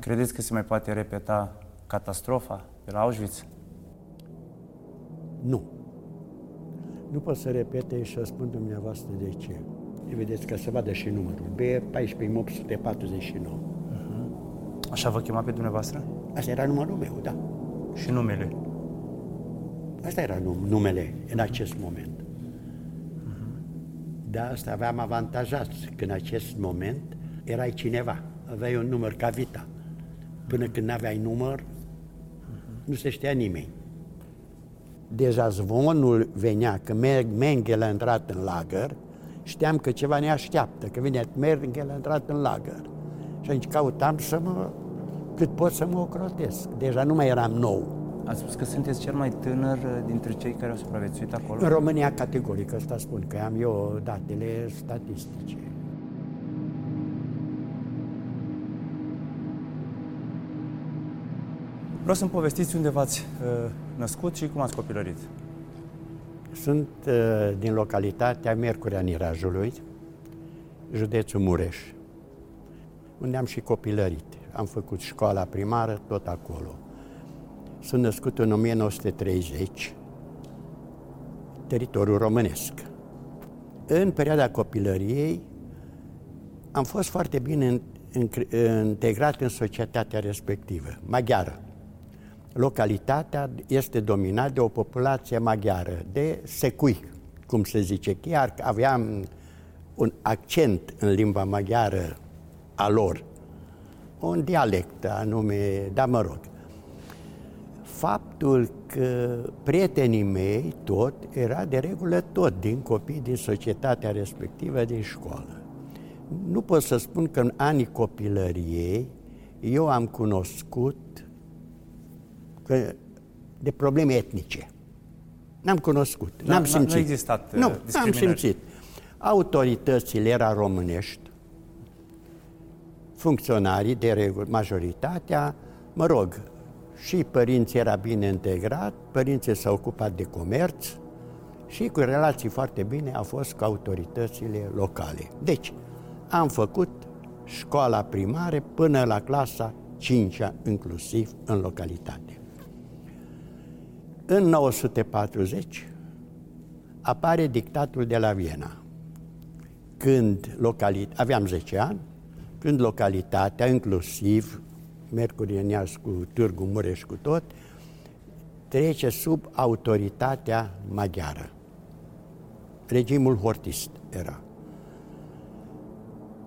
Credeți că se mai poate repeta catastrofa de la Auschwitz? Nu. Nu pot să repete și să spun dumneavoastră de ce. Vedeți că se vadă și numărul. B 14849. Uh-huh. Așa vă chema pe dumneavoastră? Asta era numărul meu, da. Și numele? Asta era numele în acest moment. Uh-huh. De asta aveam avantajat că în acest moment erai cineva. Aveai un număr ca Vita. Până când n-aveai număr, nu se știa nimeni. Deja zvonul venea că Mengele a intrat în lagăr, știam că ceva ne așteaptă, că vine Mengele a intrat în lagăr. Și atunci cautam să mă, cât pot să mă ocrotesc. Deja nu mai eram nou. Ați spus că sunteți cel mai tânăr uh, dintre cei care au supraviețuit acolo? În România, categoric, asta spun, că am eu datele statistice. Vreau să-mi povestiți unde v-ați uh, născut și cum ați copilărit. Sunt uh, din localitatea Miercurea Nirajului, județul Mureș, unde am și copilărit. Am făcut școala primară tot acolo. Sunt născut în 1930, teritoriul românesc. În perioada copilăriei am fost foarte bine integrat în societatea respectivă, maghiară. Localitatea este dominată de o populație maghiară, de secui, cum se zice. Chiar aveam un accent în limba maghiară a lor, un dialect anume, dar mă rog faptul că prietenii mei tot era de regulă tot din copii din societatea respectivă din școală. Nu pot să spun că în anii copilăriei eu am cunoscut că de probleme etnice. N-am cunoscut, da, n-am simțit. Nu a existat Nu, n-am simțit. Autoritățile erau românești, funcționarii de regulă, majoritatea, mă rog, și părinții era bine integrat, părinții s-au ocupat de comerț și cu relații foarte bine a fost cu autoritățile locale. Deci, am făcut școala primară până la clasa 5 inclusiv în localitate. În 1940 apare dictatul de la Viena, când localit- aveam 10 ani, când localitatea, inclusiv Mercurienias cu Târgu Mureș cu tot, trece sub autoritatea maghiară. Regimul hortist era.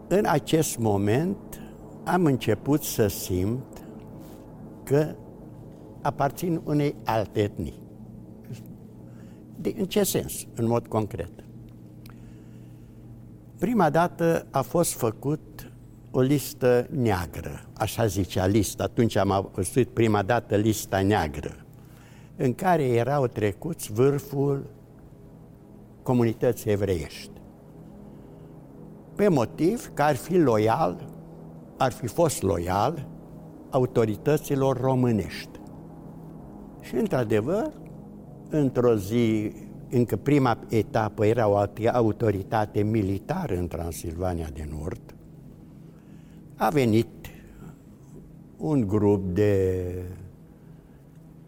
În acest moment am început să simt că aparțin unei alte etnii. De, în ce sens? În mod concret. Prima dată a fost făcut o listă neagră, așa zicea lista. Atunci am văzut prima dată lista neagră, în care erau trecuți vârful comunității evreiești. Pe motiv că ar fi loial, ar fi fost loial autorităților românești. Și, într-adevăr, într-o zi, încă prima etapă era o autoritate militară în Transilvania de Nord, a venit un grup de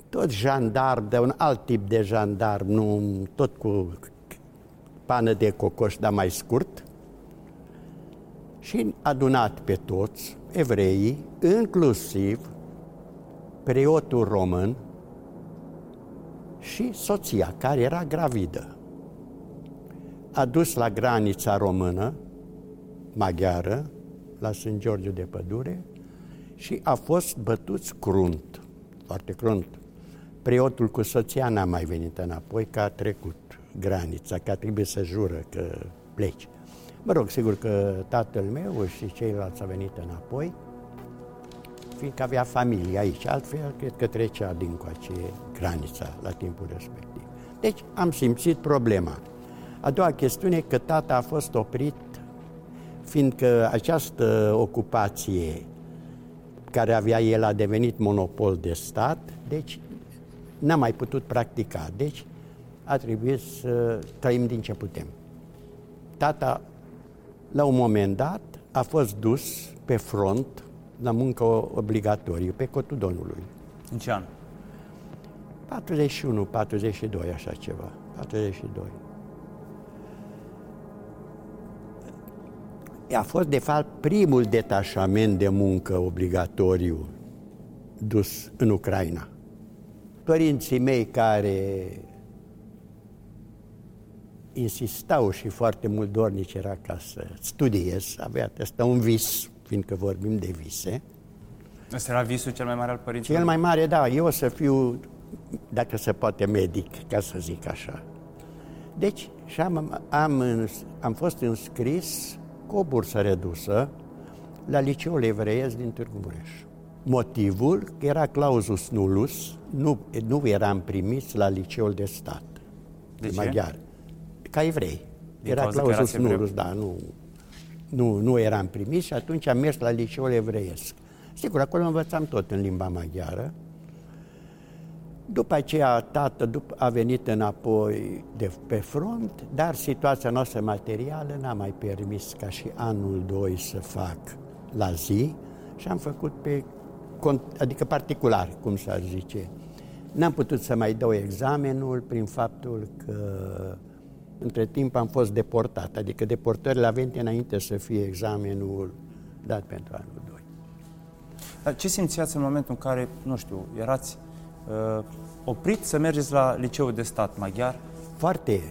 tot jandarm, de un alt tip de jandarm, nu tot cu pană de cocoș, dar mai scurt, și adunat pe toți, evreii, inclusiv preotul român și soția, care era gravidă. A dus la granița română, maghiară, la Sfânt George de Pădure și a fost bătuți crunt, foarte crunt. Preotul cu soția n-a mai venit înapoi, că a trecut granița, că trebuie să jură că pleci. Mă rog, sigur că tatăl meu și ceilalți au venit înapoi, fiindcă avea familie aici, altfel cred că trecea din coace granița la timpul respectiv. Deci am simțit problema. A doua chestiune că tata a fost oprit fiindcă această ocupație care avea el a devenit monopol de stat, deci n-a mai putut practica. Deci a trebuit să trăim din ce putem. Tata, la un moment dat, a fost dus pe front la muncă obligatorie pe cotul Domnului. În ce an? 41, 42, așa ceva. 42. A fost, de fapt, primul detașament de muncă obligatoriu dus în Ucraina. Părinții mei care insistau și foarte mult dornici era ca să studiez, avea asta un vis, fiindcă vorbim de vise. Ăsta era visul cel mai mare al părinților? Cel mai mare, da, eu o să fiu, dacă se poate, medic, ca să zic așa. Deci, și am, am, am fost înscris cu o bursă redusă la liceul evreiesc din Târgu Mureș. Motivul era clausus nullus, nu, nu eram primiți la liceul de stat, de ce? maghiar, ca evrei. Din era cauza că clausus erați evreu? nullus, da, nu, nu, nu eram primiți și atunci am mers la liceul evreiesc. Sigur, acolo învățam tot în limba maghiară. După aceea, tată după, a venit înapoi de pe front, dar situația noastră materială n-a mai permis ca și anul 2 să fac la zi și am făcut pe, cont- adică particular, cum s-ar zice. N-am putut să mai dau examenul prin faptul că între timp am fost deportat, adică deportările avente înainte să fie examenul dat pentru anul 2. Dar ce simțeați în momentul în care, nu știu, erați uh, oprit să mergeți la liceul de stat maghiar? Foarte,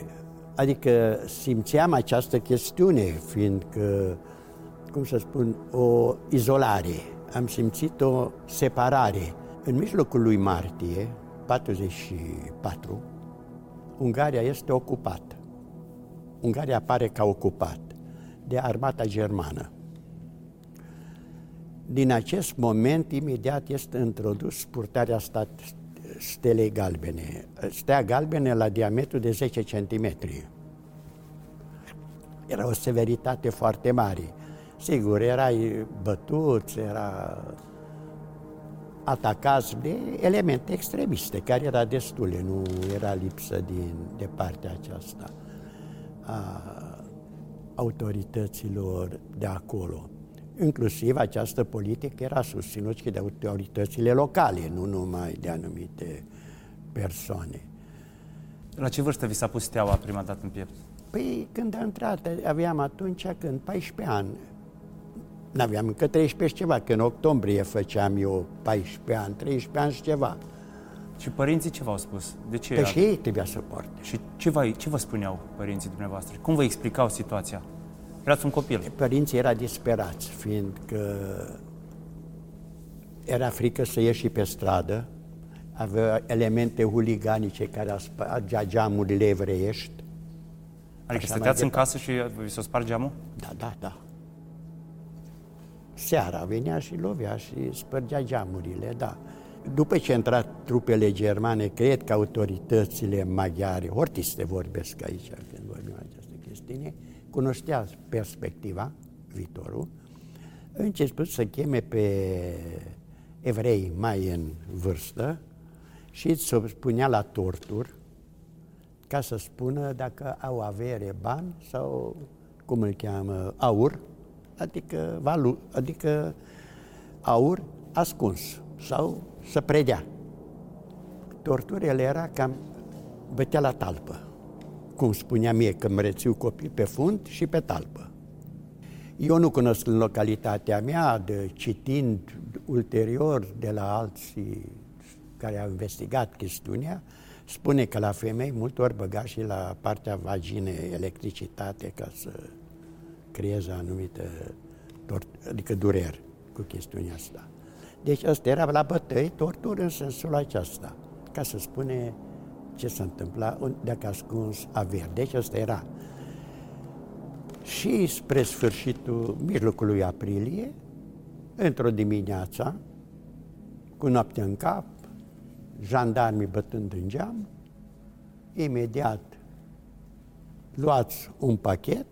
adică simțeam această chestiune, fiindcă, cum să spun, o izolare. Am simțit o separare. În mijlocul lui martie, 44, Ungaria este ocupată. Ungaria apare ca ocupat de armata germană. Din acest moment, imediat este introdus purtarea stat, stelei galbene. Stea galbene la diametru de 10 cm. Era o severitate foarte mare. Sigur, erai bătuți, era atacați de elemente extremiste, care era destule, nu era lipsă din, de partea aceasta a autorităților de acolo. Inclusiv această politică era susținută și de autoritățile locale, nu numai de anumite persoane. La ce vârstă vi s-a pus steaua prima dată în piept? Păi când am intrat, aveam atunci când 14 ani. N-aveam încă 13 și ceva, că în octombrie făceam eu 14 ani, 13 ani și ceva. Și părinții ce v-au spus? De ce Că era? și ei trebuia să poarte. Și ce vă, ce vă spuneau părinții dumneavoastră? Cum vă explicau situația? Erați un copil. Părinții erau disperați, fiindcă era frică să ieși pe stradă, avea elemente huliganice care ar spargea geamurile evreiești. Adică Așa stăteați mai în casă și vi s-o spart geamul? Da, da, da. Seara venea și lovea și spărgea geamurile, da. După ce a intrat trupele germane, cred că autoritățile maghiare, hortiste vorbesc aici când vorbim această chestiune, cunoștea perspectiva, viitorul, a început să cheme pe evrei mai în vârstă și să spunea la tortur ca să spună dacă au avere, bani sau, cum îl cheamă, aur, adică, valu, adică aur ascuns sau să predea. Torturile era cam bătea la talpă, cum spunea mie că îmi rețiu copii pe fund și pe talpă. Eu nu cunosc în localitatea mea, de, citind ulterior de la alții care au investigat chestiunea, spune că la femei multe ori băga și la partea vagine electricitate ca să creeze anumită, tort- adică dureri cu chestiunea asta. Deci ăsta era la bătăi, tortură în sensul acesta, ca să spune ce s-a întâmplat, un- dacă ascuns averi. Deci ăsta era. Și spre sfârșitul, mijlocul lui aprilie, într-o dimineață, cu noaptea în cap, jandarmii bătând în geam, imediat luați un pachet,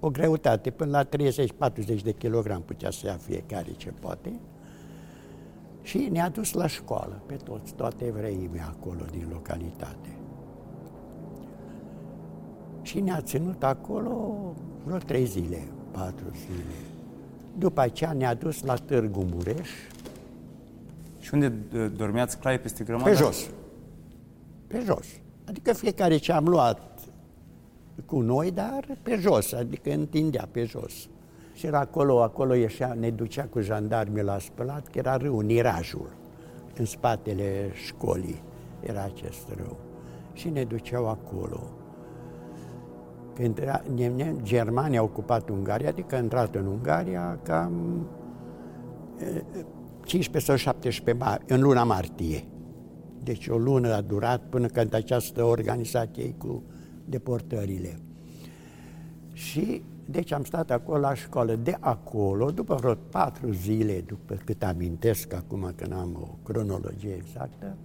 o greutate până la 30-40 de kilogram putea să ia fiecare ce poate, și ne-a dus la școală pe toți, toate evreii acolo din localitate. Și ne-a ținut acolo vreo trei zile, patru zile. după aceea ne-a dus la Târgu Mureș, Și unde uh, dormeați clai peste grămadă? pe jos. Pe jos. Adică fiecare ce am luat cu noi, dar pe jos, adică întindea pe jos. Și era acolo, acolo ieșea, ne ducea cu jandarmii la spălat, că era râul Nirajul, în spatele școlii era acest râu. Și ne duceau acolo. Când era, ne, ne, Germania a ocupat Ungaria, adică a intrat în Ungaria cam e, 15 sau 17 mar- în luna martie. Deci o lună a durat până când această organizație ei cu deportările. Și deci am stat acolo la școală. De acolo, după vreo patru zile, după cât amintesc acum că n-am o cronologie exactă,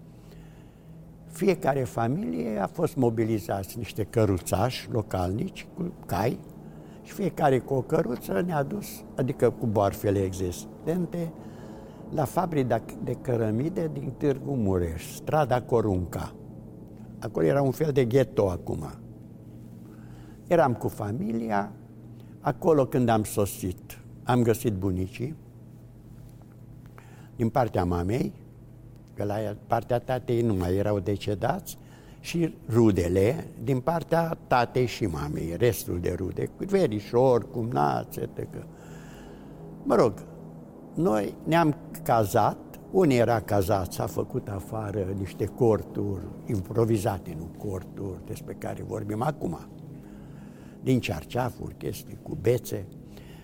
fiecare familie a fost mobilizați niște căruțași localnici cu cai și fiecare cu o căruță ne-a dus, adică cu boarfele existente, la fabrica de cărămide din Târgu Mureș, strada Corunca. Acolo era un fel de ghetto acum. Eram cu familia, acolo când am sosit, am găsit bunicii, din partea mamei, că la partea tatei nu mai erau decedați, și rudele din partea tatei și mamei, restul de rude, cu verișor, cumnați, etc. Mă rog, noi ne-am cazat, unii era cazat, s-a făcut afară niște corturi improvizate, nu corturi despre care vorbim acum, din cearceafuri, chestii cu bețe.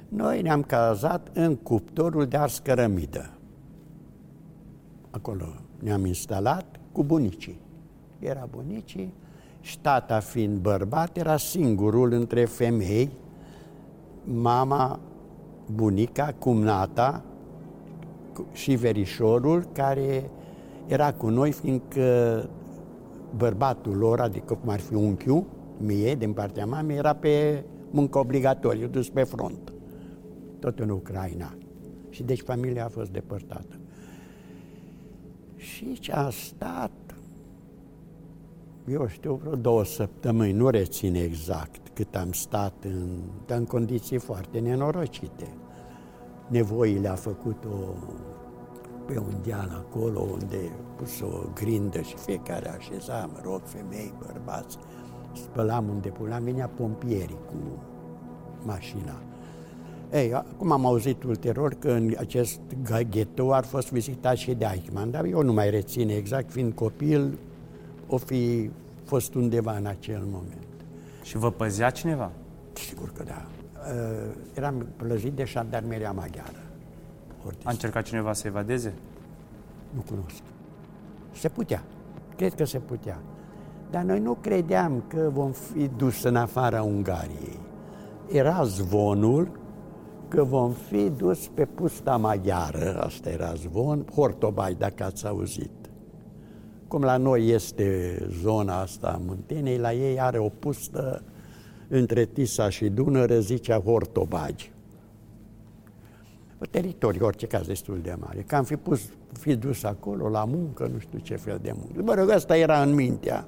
Noi ne-am cazat în cuptorul de ars cărămidă. Acolo ne-am instalat cu bunicii. Era bunicii și ștata fiind bărbat, era singurul între femei, mama, bunica, cumnata și verișorul care era cu noi, fiindcă bărbatul lor, adică cum ar fi unchiul, mie, din partea mamei, era pe muncă obligatorie, dus pe front, tot în Ucraina. Și deci familia a fost depărtată. Și ce a stat, eu știu, vreo două săptămâni, nu rețin exact cât am stat în, în condiții foarte nenorocite. Nevoile a făcut-o pe un deal acolo unde pus o grindă și fiecare așeza, mă rog, femei, bărbați, spălam unde puneam, venea pompierii cu mașina. Ei, acum am auzit ulterior că în acest ghetto ar fost vizitat și de Eichmann, dar eu nu mai rețin exact, fiind copil, o fi fost undeva în acel moment. Și vă păzea cineva? Sigur că da. Eram plăjit de jandarmeria maghiară. A încercat cineva să evadeze? Nu cunosc. Se putea. Cred că se putea. Dar noi nu credeam că vom fi dus în afara Ungariei. Era zvonul că vom fi dus pe pusta maghiară, asta era zvon, Hortobai, dacă ați auzit. Cum la noi este zona asta a Muntenei, la ei are o pustă între Tisa și Dunăre, zicea Hortobagi. O teritoriu, orice caz, destul de mare. Că am fi pus, fi dus acolo la muncă, nu știu ce fel de muncă. Mă rog, asta era în mintea.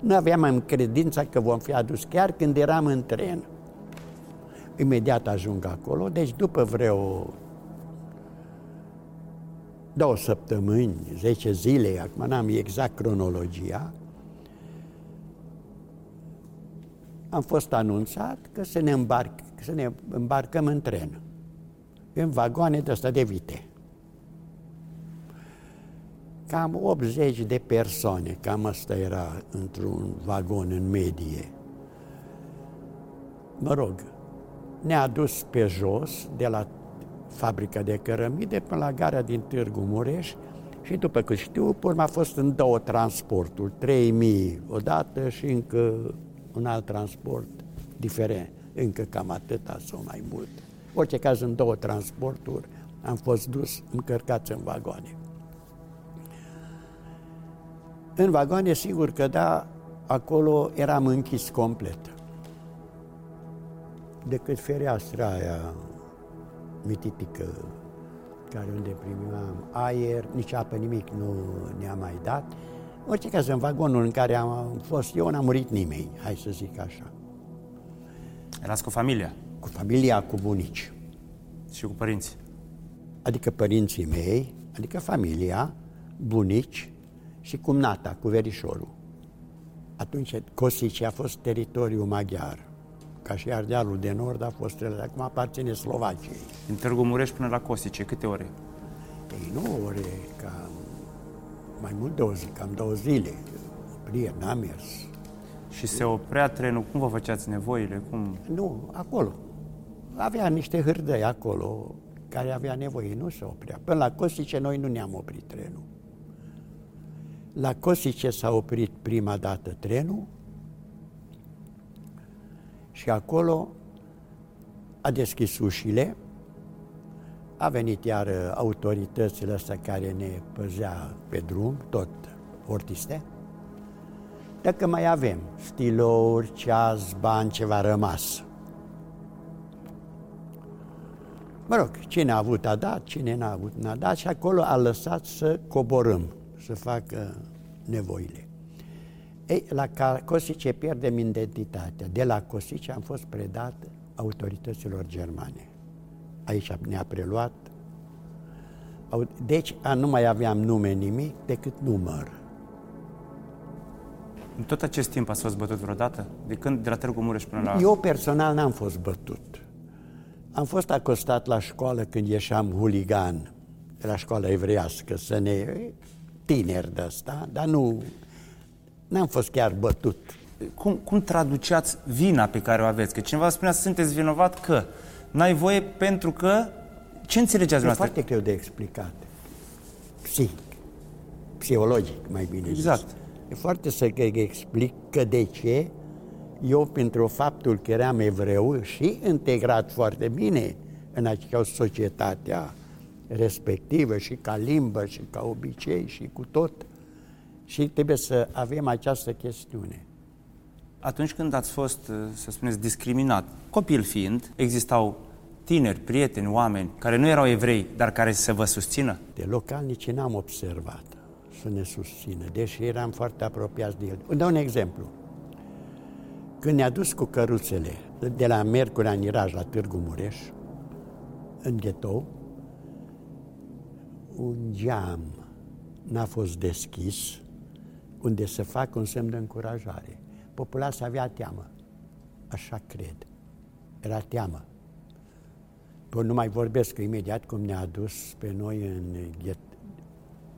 Nu aveam în credința că vom fi adus chiar când eram în tren. Imediat ajung acolo, deci după vreo două săptămâni, zece zile, acum n-am exact cronologia, am fost anunțat că să ne, îmbarc, să ne îmbarcăm în tren, în vagoane de asta de vite. Cam 80 de persoane, cam asta era într-un vagon în medie. Mă rog, ne-a dus pe jos, de la fabrica de cărămide până la gara din Târgu Mureș și după cât știu, urmă a fost în două transporturi, 3000 odată și încă un alt transport diferent, încă cam atâta sau mai mult. Orice caz, în două transporturi am fost dus încărcați în vagoane. În vagoane, sigur că da, acolo eram închis complet. Decât fereastra aia mititică, care unde primeam aer, nici apă, nimic nu ne-a mai dat. În orice caz, în vagonul în care am fost eu, n-a murit nimeni, hai să zic așa. Erați cu familia? Cu familia, cu bunici. Și cu părinții? Adică părinții mei, adică familia, bunici și cumnata cu verișorul. Atunci Cosice a fost teritoriu maghiar, ca și Ardealul de Nord a fost, acum aparține Slovaciei. Din Târgu Mureș până la Cosice, câte ore? Ei, nu ore, cam mai mult de o zi, cam două zile. Oprie, n-am mers. Și se oprea trenul, cum vă făceați nevoile? Cum? Nu, acolo. Avea niște hârdăi acolo care avea nevoie, nu se oprea. Până la Cosice noi nu ne-am oprit trenul. La Cosice s-a oprit prima dată trenul și acolo a deschis ușile, a venit iar autoritățile astea care ne păzea pe drum, tot ortiste. Dacă mai avem stilouri, ceas, bani, ceva rămas. Mă rog, cine a avut a dat, cine n-a avut n-a dat și acolo a lăsat să coborâm, să facă nevoile. Ei, la Cosice pierdem identitatea. De la Cosice am fost predat autorităților germane. Aici ne-a preluat. Deci nu mai aveam nume nimic decât număr. În tot acest timp ați fost bătut vreodată? De când, de la Târgu Mureș până la... Eu personal n-am fost bătut. Am fost acostat la școală când ieșeam huligan, la școala evreiască, să ne... tineri de asta, dar nu... N-am fost chiar bătut. Cum, cum traduceați vina pe care o aveți? Că cineva spunea să sunteți vinovat că n-ai voie pentru că... Ce înțelegeați E foarte greu de explicat. Psihic. Psihologic, mai bine Exact. Zis. E foarte să explic că de ce eu, pentru faptul că eram evreu și integrat foarte bine în acea societatea respectivă și ca limbă și ca obicei și cu tot, și trebuie să avem această chestiune. Atunci când ați fost, să spuneți, discriminat, copil fiind, existau tineri, prieteni, oameni care nu erau evrei, dar care să vă susțină? De localnici n-am observat să ne susțină, deși eram foarte apropiați de el. Îmi dau un exemplu. Când ne-a dus cu căruțele de la Mercurea Niraj la Târgu Mureș, în ghetou, un geam n-a fost deschis unde să facă un semn de încurajare. Populația avea teamă. Așa cred. Era teamă. Păi nu mai vorbesc că imediat cum ne-a dus pe noi în ghet,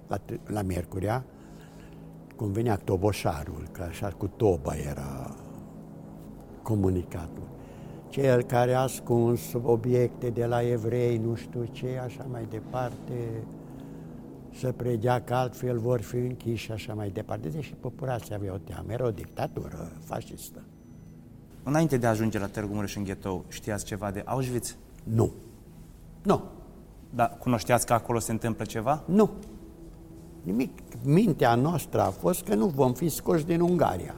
la, la Mercurea, cum venea toboșarul, că așa cu toba era comunicatul. Cel care a ascuns obiecte de la evrei, nu știu ce, așa mai departe, să predea că altfel vor fi închiși și așa mai departe. Deși populația avea o teamă, era o dictatură fascistă. Înainte de a ajunge la Târgu Mureș în ghetou, știați ceva de Auschwitz? Nu. Nu. Dar cunoșteați că acolo se întâmplă ceva? Nu. Nimic. Mintea noastră a fost că nu vom fi scoși din Ungaria.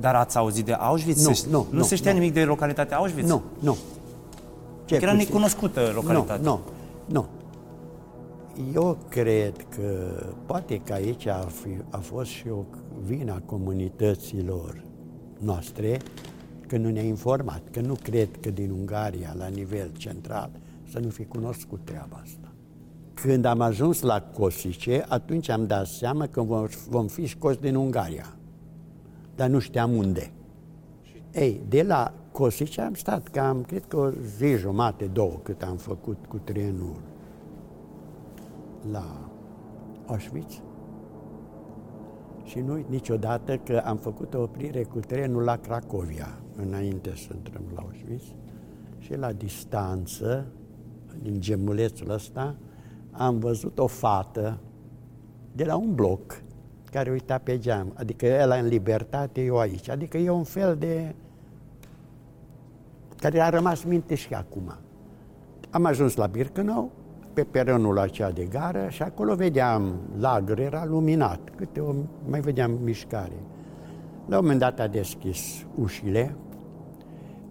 Dar ați auzit de Auschwitz? Nu, se, nu, nu. nu, se știa nu. nimic de localitatea Auschwitz? Nu, nu. Ce Era puțin. necunoscută localitatea. Nu, nu, nu. Eu cred că poate că aici a, fi, a fost și o vina comunităților noastre că nu ne-a informat, că nu cred că din Ungaria, la nivel central, să nu fi cunoscut treaba asta. Când am ajuns la Cosice, atunci am dat seama că vom, vom fi scoși din Ungaria, dar nu știam unde. Ei, de la Cosice am stat cam, cred că o zi jumate, două, cât am făcut cu trenul la Auschwitz. Și nu uit niciodată că am făcut o oprire cu trenul la Cracovia, înainte să intrăm la Auschwitz. Și la distanță, din gemulețul ăsta, am văzut o fată de la un bloc care uita pe geam, adică el în libertate, eu aici. Adică e un fel de... care a rămas minte și acum. Am ajuns la Birkenau, pe peronul acela de gară și acolo vedeam lagăr, era luminat, câte o, mai vedeam mișcare. La un moment dat a deschis ușile,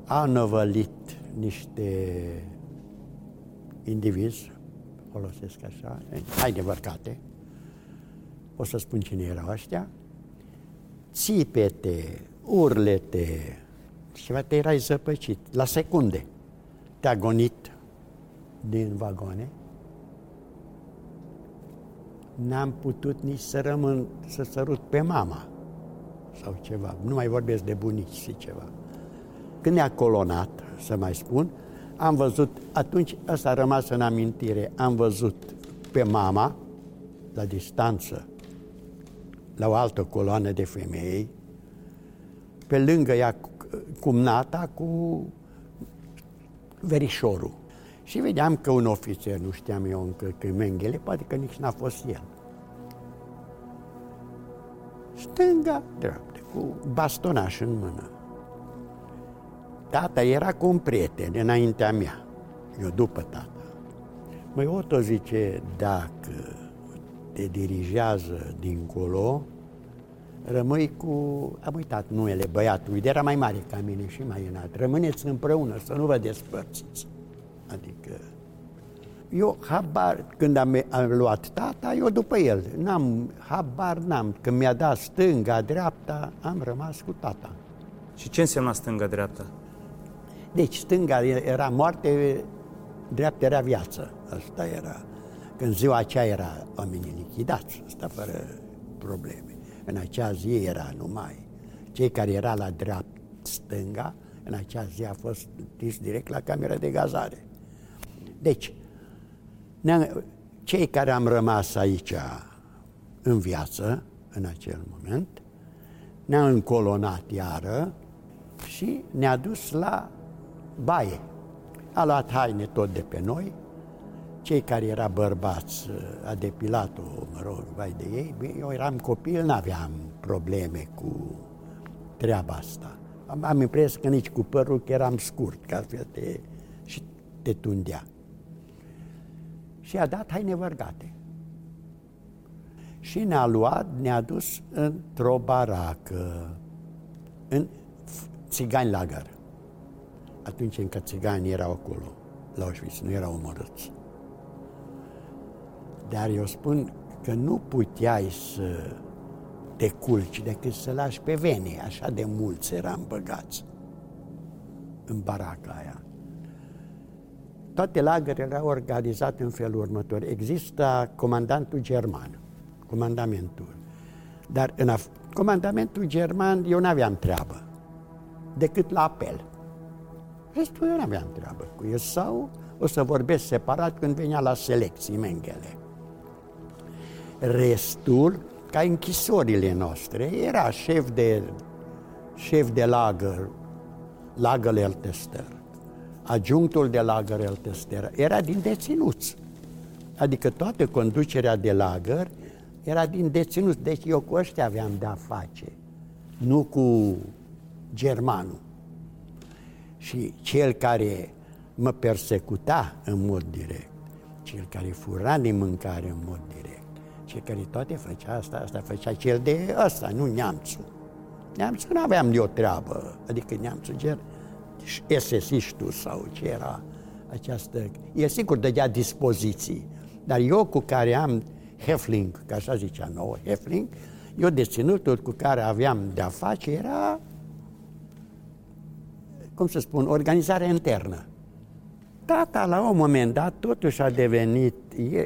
a năvălit niște indivizi, folosesc așa, hai de vărcate, o să spun cine erau ăștia, țipete, urlete, ceva te erai zăpăcit, la secunde, te-a gonit din vagoane. N-am putut nici să rămân, să sărut pe mama sau ceva. Nu mai vorbesc de bunici și ceva. Când ne-a colonat, să mai spun, am văzut, atunci asta a rămas în amintire, am văzut pe mama, la distanță, la o altă coloană de femei, pe lângă ea cumnata cu verișorul. Și vedeam că un ofițer, nu știam eu încă că Menghele, poate că nici n-a fost el. Stânga, dreaptă, cu bastonaș în mână. Tata era cu un prieten înaintea mea, eu după tata. Măi, Otto zice, dacă te dirigează dincolo, rămâi cu... Am uitat numele băiatului, de era mai mare ca mine și mai înalt. Rămâneți împreună, să nu vă despărțiți. Adică... Eu habar, când am, am luat tata, eu după el. N-am, habar n-am. Când mi-a dat stânga, dreapta, am rămas cu tata. Și ce înseamnă stânga-dreapta? Deci stânga era moarte, dreapta era viață. Asta era. Când ziua aceea era oamenii lichidați, asta fără probleme. În acea zi era numai cei care era la dreapta stânga, în acea zi a fost întins direct la camera de gazare. Deci, cei care am rămas aici în viață, în acel moment, ne-a încolonat iară și ne-a dus la baie. A luat haine tot de pe noi, cei care era bărbați a depilat-o, mă rog, vai de ei, eu eram copil, n-aveam probleme cu treaba asta. Am, am impresia că nici cu părul că eram scurt, că altfel te, și te tundea. Și a dat haine vărgate. Și ne-a luat, ne-a dus într-o baracă, în țigani lagăr. Atunci încă țiganii erau acolo, la Auschwitz, nu erau omorâți. Dar eu spun că nu puteai să te culci decât să lași pe vene, așa de mulți eram băgați în baraca aia. Toate lagările erau organizate în felul următor. Există comandantul german, comandamentul. Dar în af- comandamentul german eu nu aveam treabă, decât la apel. Restul eu nu aveam treabă cu el sau o să vorbesc separat când venea la selecții Mengele. Restul, ca închisorile noastre, era șef de, șef de lagăr, lagăr el tester, adjunctul de lagăr el tester, era din deținuți. Adică toată conducerea de lagăr era din deținuți. Deci eu cu ăștia aveam de-a face, nu cu germanul. Și cel care mă persecuta în mod direct, cel care fura din mâncare în mod direct, cel care toate făcea asta, asta făcea cel de ăsta, nu neamțul. Neamțul nu aveam de o treabă, adică neamțul ger esesiștul sau ce era această... E sigur dădea dispoziții, dar eu cu care am Hefling, ca așa zicea nouă, Hefling, eu deținutul cu care aveam de-a face era, cum să spun, organizare internă. Tata, la un moment dat, totuși a devenit,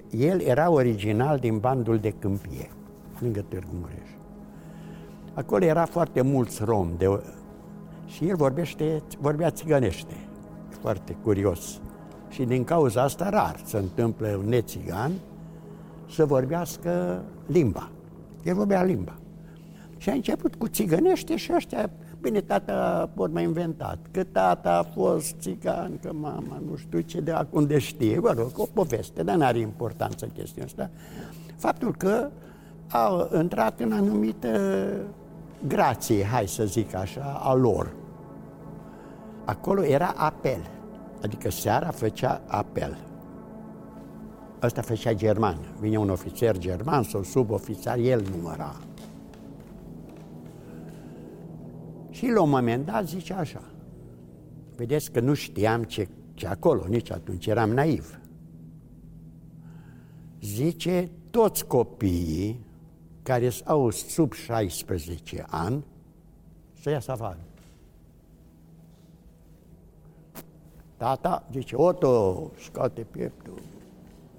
el era original din bandul de Câmpie, lângă Târgu Mureș. Acolo era foarte mulți rom de, și el vorbește, vorbea țigănește, foarte curios. Și din cauza asta rar se întâmplă un nețigan să vorbească limba. El vorbea limba. Și a început cu țigănește și ăștia Bine, tata pot mai inventat, că tata a fost țigan, că mama nu știu ce de acum de știe, vă rog, o poveste, dar n-are importanță chestia asta. Faptul că au intrat în anumită grație, hai să zic așa, a lor. Acolo era apel, adică seara făcea apel. Ăsta făcea german. Vine un ofițer german sau subofițar, el număra Și la un moment dat zice așa, vedeți că nu știam ce, ce acolo, nici atunci eram naiv. Zice, toți copiii care au sub 16 ani să iasă afară. Tata zice, Otto, scoate pieptul,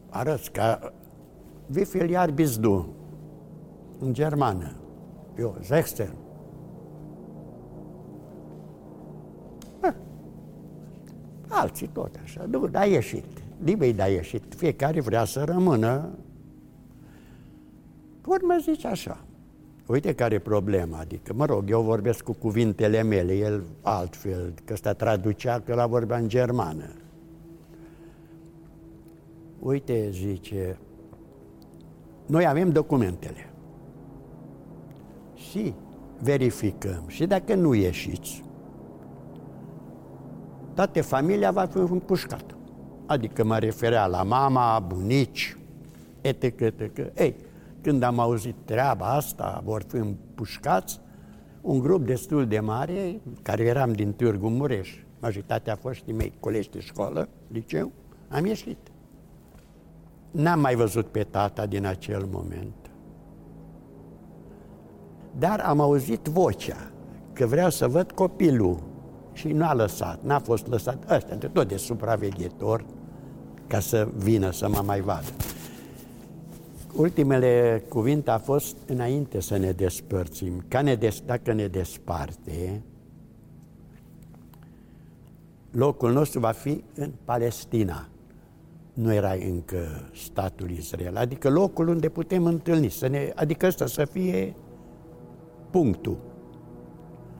arăți ca wie viel Jahr bist du? În germană. Eu, 16. Alții tot așa. Nu, da ieșit. Nimeni da ieșit. Fiecare vrea să rămână. Urmă zice așa. Uite care e problema, adică, mă rog, eu vorbesc cu cuvintele mele, el altfel, că ăsta traducea, că la vorbea în germană. Uite, zice, noi avem documentele și verificăm. Și dacă nu ieșiți, toată familia va fi împușcată. Adică mă referea la mama, bunici, etc. etc. Ei, când am auzit treaba asta, vor fi împușcați, un grup destul de mare, care eram din Târgu Mureș, majoritatea foștii mei colegi de școală, liceu, am ieșit. N-am mai văzut pe tata din acel moment. Dar am auzit vocea că vreau să văd copilul și nu a lăsat, n-a fost lăsat ăsta, de tot de supraveghetor, ca să vină să mă mai vadă. Ultimele cuvinte a fost înainte să ne despărțim. Ca ne des, dacă ne desparte, locul nostru va fi în Palestina. Nu era încă statul Israel, adică locul unde putem întâlni, să ne, adică ăsta să fie punctul.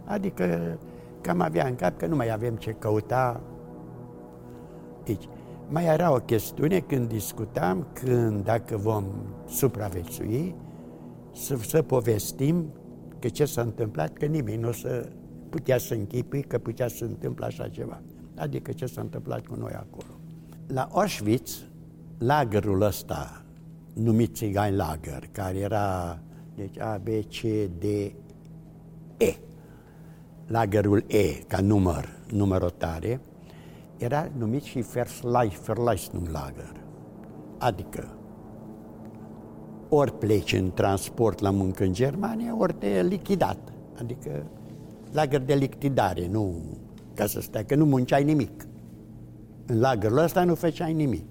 Adică cam avea în cap că nu mai avem ce căuta aici. Mai era o chestiune când discutam, când dacă vom supraviețui, să, să povestim că ce s-a întâmplat, că nimeni nu o să putea să închipui că putea să întâmple așa ceva. Adică ce s-a întâmplat cu noi acolo. La Auschwitz, lagărul ăsta, numit Țigan Lager, care era deci A, B, C, D, E. Lagărul E, ca număr, numărotare, era numit și Verleistungslager. Adică, ori pleci în transport la muncă în Germania, ori te lichidat. Adică, lagăr de lichidare, nu ca să stai, că nu munceai nimic. În lagărul ăsta nu făceai nimic.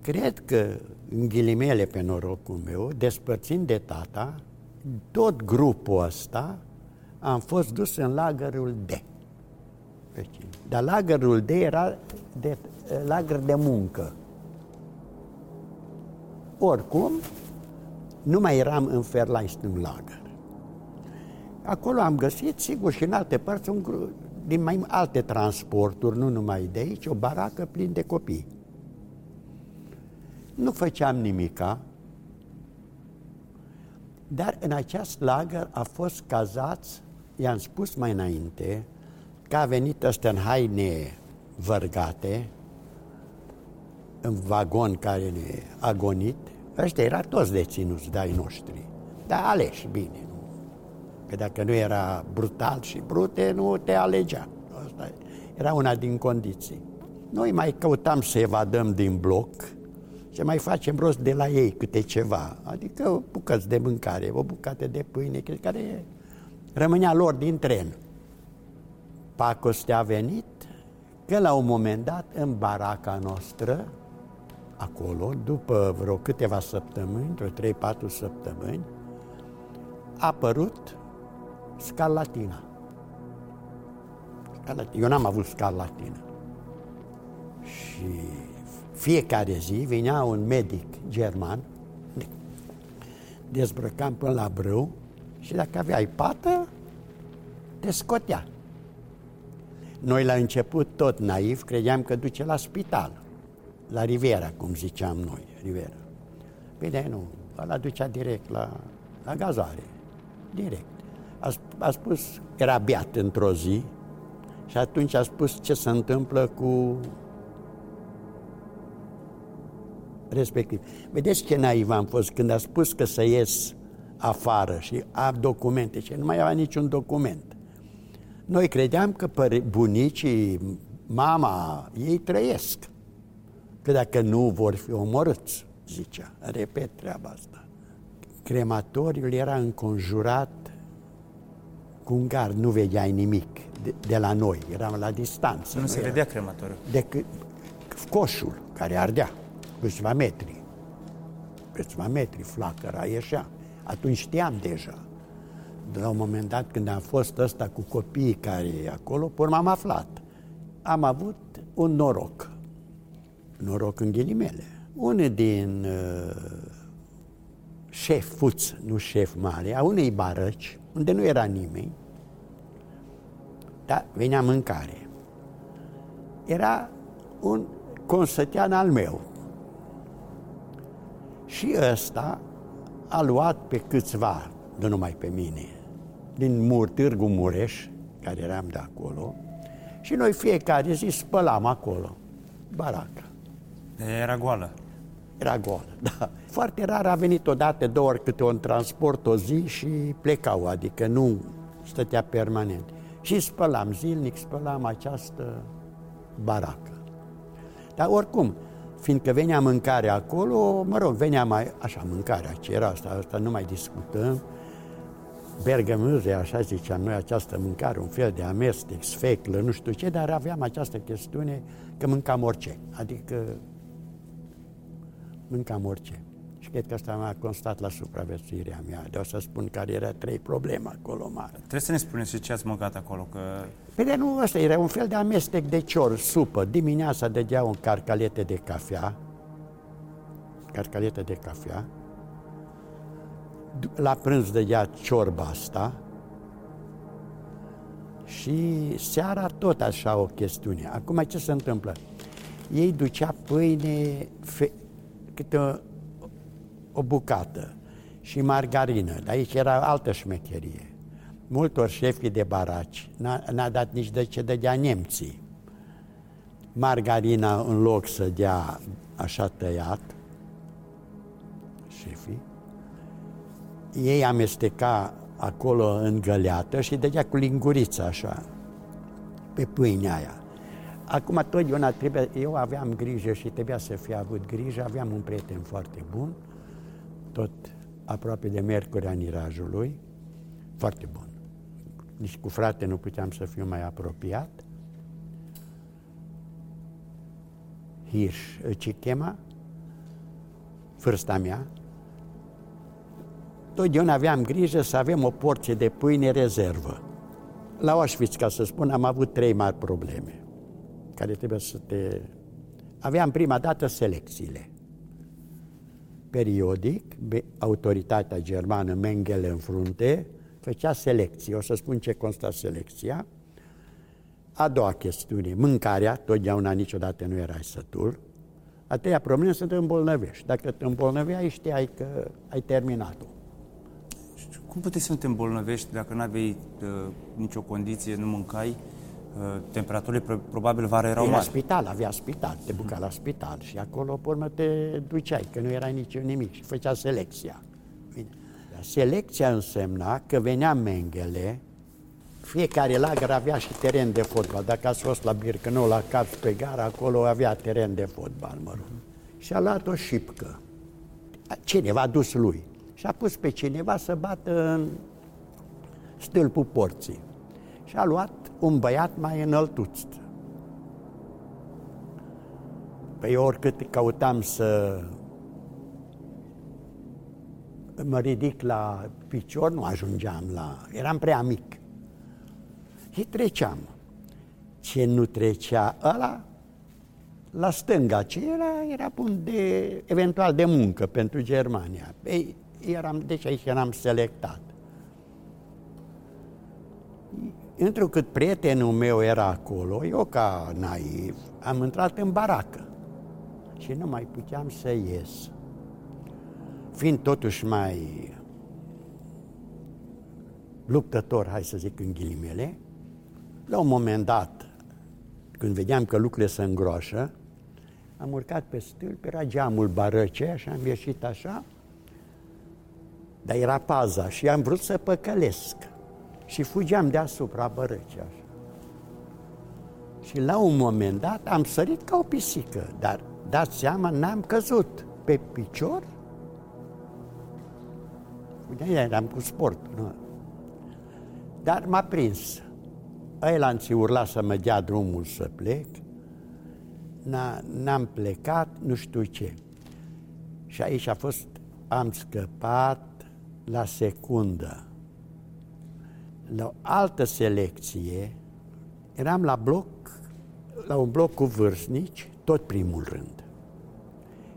Cred că, în ghilimele pe norocul meu, despărțind de tata, tot grupul ăsta am fost dus în lagărul D. Dar lagărul D era de, lagăr de muncă. Oricum, nu mai eram în Verleistung lagăr. Acolo am găsit, sigur, și în alte părți, un, din mai alte transporturi, nu numai de aici, o baracă plin de copii. Nu făceam nimica, dar în acest lagăr a fost cazați, i-am spus mai înainte, că a venit ăsta în haine vărgate, în vagon care ne a gonit, ăștia erau toți deținuți de-ai noștri, dar aleși bine. Nu? Că dacă nu era brutal și brute, nu te alegea. Asta era una din condiții. Noi mai căutam să evadăm din bloc, să mai facem rost de la ei câte ceva, adică bucăți de mâncare, o bucată de pâine, care rămânea lor din tren. Pacoste a venit că la un moment dat în baraca noastră, acolo, după vreo câteva săptămâni, vreo 3-4 săptămâni, a apărut scarlatina. scarlatina. Eu n-am avut scarlatină. Și fiecare zi venea un medic german, dezbrăcam până la brâu și dacă aveai pată, te scotea. Noi la început, tot naiv, credeam că duce la spital, la Rivera, cum ziceam noi, Rivera. Bine, nu, ăla ducea direct la, la gazoare, direct. A, a spus, era beat într-o zi și atunci a spus ce se întâmplă cu respectiv. Vedeți ce naiv am fost când a spus că să ies afară și am documente și nu mai avea niciun document. Noi credeam că bunicii, mama, ei trăiesc. Că dacă nu vor fi omorâți, zicea. Repet treaba asta. Crematoriul era înconjurat cu un gard nu vedeai nimic de, de la noi, eram la distanță. Nu, nu se era vedea crematoriu. Decât coșul care ardea câțiva metri. Câțiva metri, flacăra ieșea. Atunci știam deja. De la un moment dat, când am fost ăsta cu copiii care e acolo, pe urmă am aflat. Am avut un noroc. Noroc în ghilimele. Unul din uh, șefuți, nu șef mare, a unei barăci, unde nu era nimeni, dar venea mâncare. Era un consătean al meu. Și ăsta a luat pe câțiva, nu numai pe mine, din Mur, Târgu Mureș, care eram de acolo, și noi fiecare zi spălam acolo, baraca. Era goală. Era goală, da. Foarte rar a venit odată, două ori câte un transport o zi și plecau, adică nu stătea permanent. Și spălam zilnic, spălam această baracă. Dar oricum, fiindcă venea mâncare acolo, mă rog, venea mai, așa, mâncarea ce era asta, asta nu mai discutăm, bergămâze, așa ziceam noi, această mâncare, un fel de amestec, sfeclă, nu știu ce, dar aveam această chestiune că mâncam orice, adică mâncam orice. Și cred că asta m-a constat la supraviețuirea mea. De o să spun care era trei probleme acolo mari. Trebuie să ne spuneți și ce ați mâncat acolo, că... Păi de nu, ăsta era un fel de amestec de cior, supă. Dimineața dădea un carcalete de cafea, carcalete de cafea, la prânz dădea ciorba asta și seara tot așa o chestiune. Acum ce se întâmplă? Ei ducea pâine, fe, câte o, o bucată și margarină. De aici era altă șmecherie. Multor șefi de baraci n-a, n-a dat nici de ce dădea nemții. Margarina în loc să dea așa tăiat, șefii, ei amesteca acolo în găleată și dădea cu lingurița așa, pe pâinea aia. Acum totdeauna trebuie, eu aveam grijă și trebuia să fie avut grijă, aveam un prieten foarte bun, tot aproape de Mercurea Nirajului, foarte bun. Nici cu frate nu puteam să fiu mai apropiat. Hirsch, ce chema? Fârsta mea. Totdeauna aveam grijă să avem o porție de pâine rezervă. La Auschwitz, ca să spun, am avut trei mari probleme care trebuie să te... Aveam prima dată selecțiile. Periodic, autoritatea germană Mengele în frunte făcea selecții. O să spun ce consta selecția. A doua chestiune, mâncarea, totdeauna niciodată nu erai sătul. A treia problemă să te îmbolnăvești. Dacă te îmbolnăveai, știai că ai terminat-o. Cum puteți să nu te îmbolnăvești dacă nu aveai uh, nicio condiție, nu mâncai? Uh, temperaturile probabil vara erau era mari. spital, avea spital, te buca la spital și acolo, pe urmă, te duceai, că nu era nici nimic și făcea selecția. Bine. Selecția însemna că venea Mengele, fiecare lagăr avea și teren de fotbal. Dacă ați fost la Bircănou, la Cap pe gara, acolo avea teren de fotbal, mă rog. Și a luat o șipcă. Cineva a dus lui. Și a pus pe cineva să bată în stâlpul porții. Și a luat un băiat mai înăltuț. Păi oricât căutam să mă ridic la picior, nu ajungeam la... Eram prea mic. Și treceam. Ce nu trecea ăla, la stânga, ce era, era bun de, eventual de muncă pentru Germania. Ei, eram, deci aici eram selectat. Întrucât prietenul meu era acolo, eu ca naiv, am intrat în baracă și nu mai puteam să ies. Fiind totuși mai luptător, hai să zic în ghilimele, la un moment dat, când vedeam că lucrurile se îngroașă, am urcat pe stâlp, era geamul barăce, și am ieșit așa, dar era paza și am vrut să păcălesc și fugeam deasupra bărăcii așa. Și la un moment dat am sărit ca o pisică, dar dați seama, n-am căzut pe picior. De eram cu sport. Nu? Dar m-a prins. Ăilalți urla să mă dea drumul să plec. N-am plecat, nu știu ce. Și aici a fost, am scăpat la secundă. La o altă selecție, eram la bloc, la un bloc cu vârstnici, tot primul rând.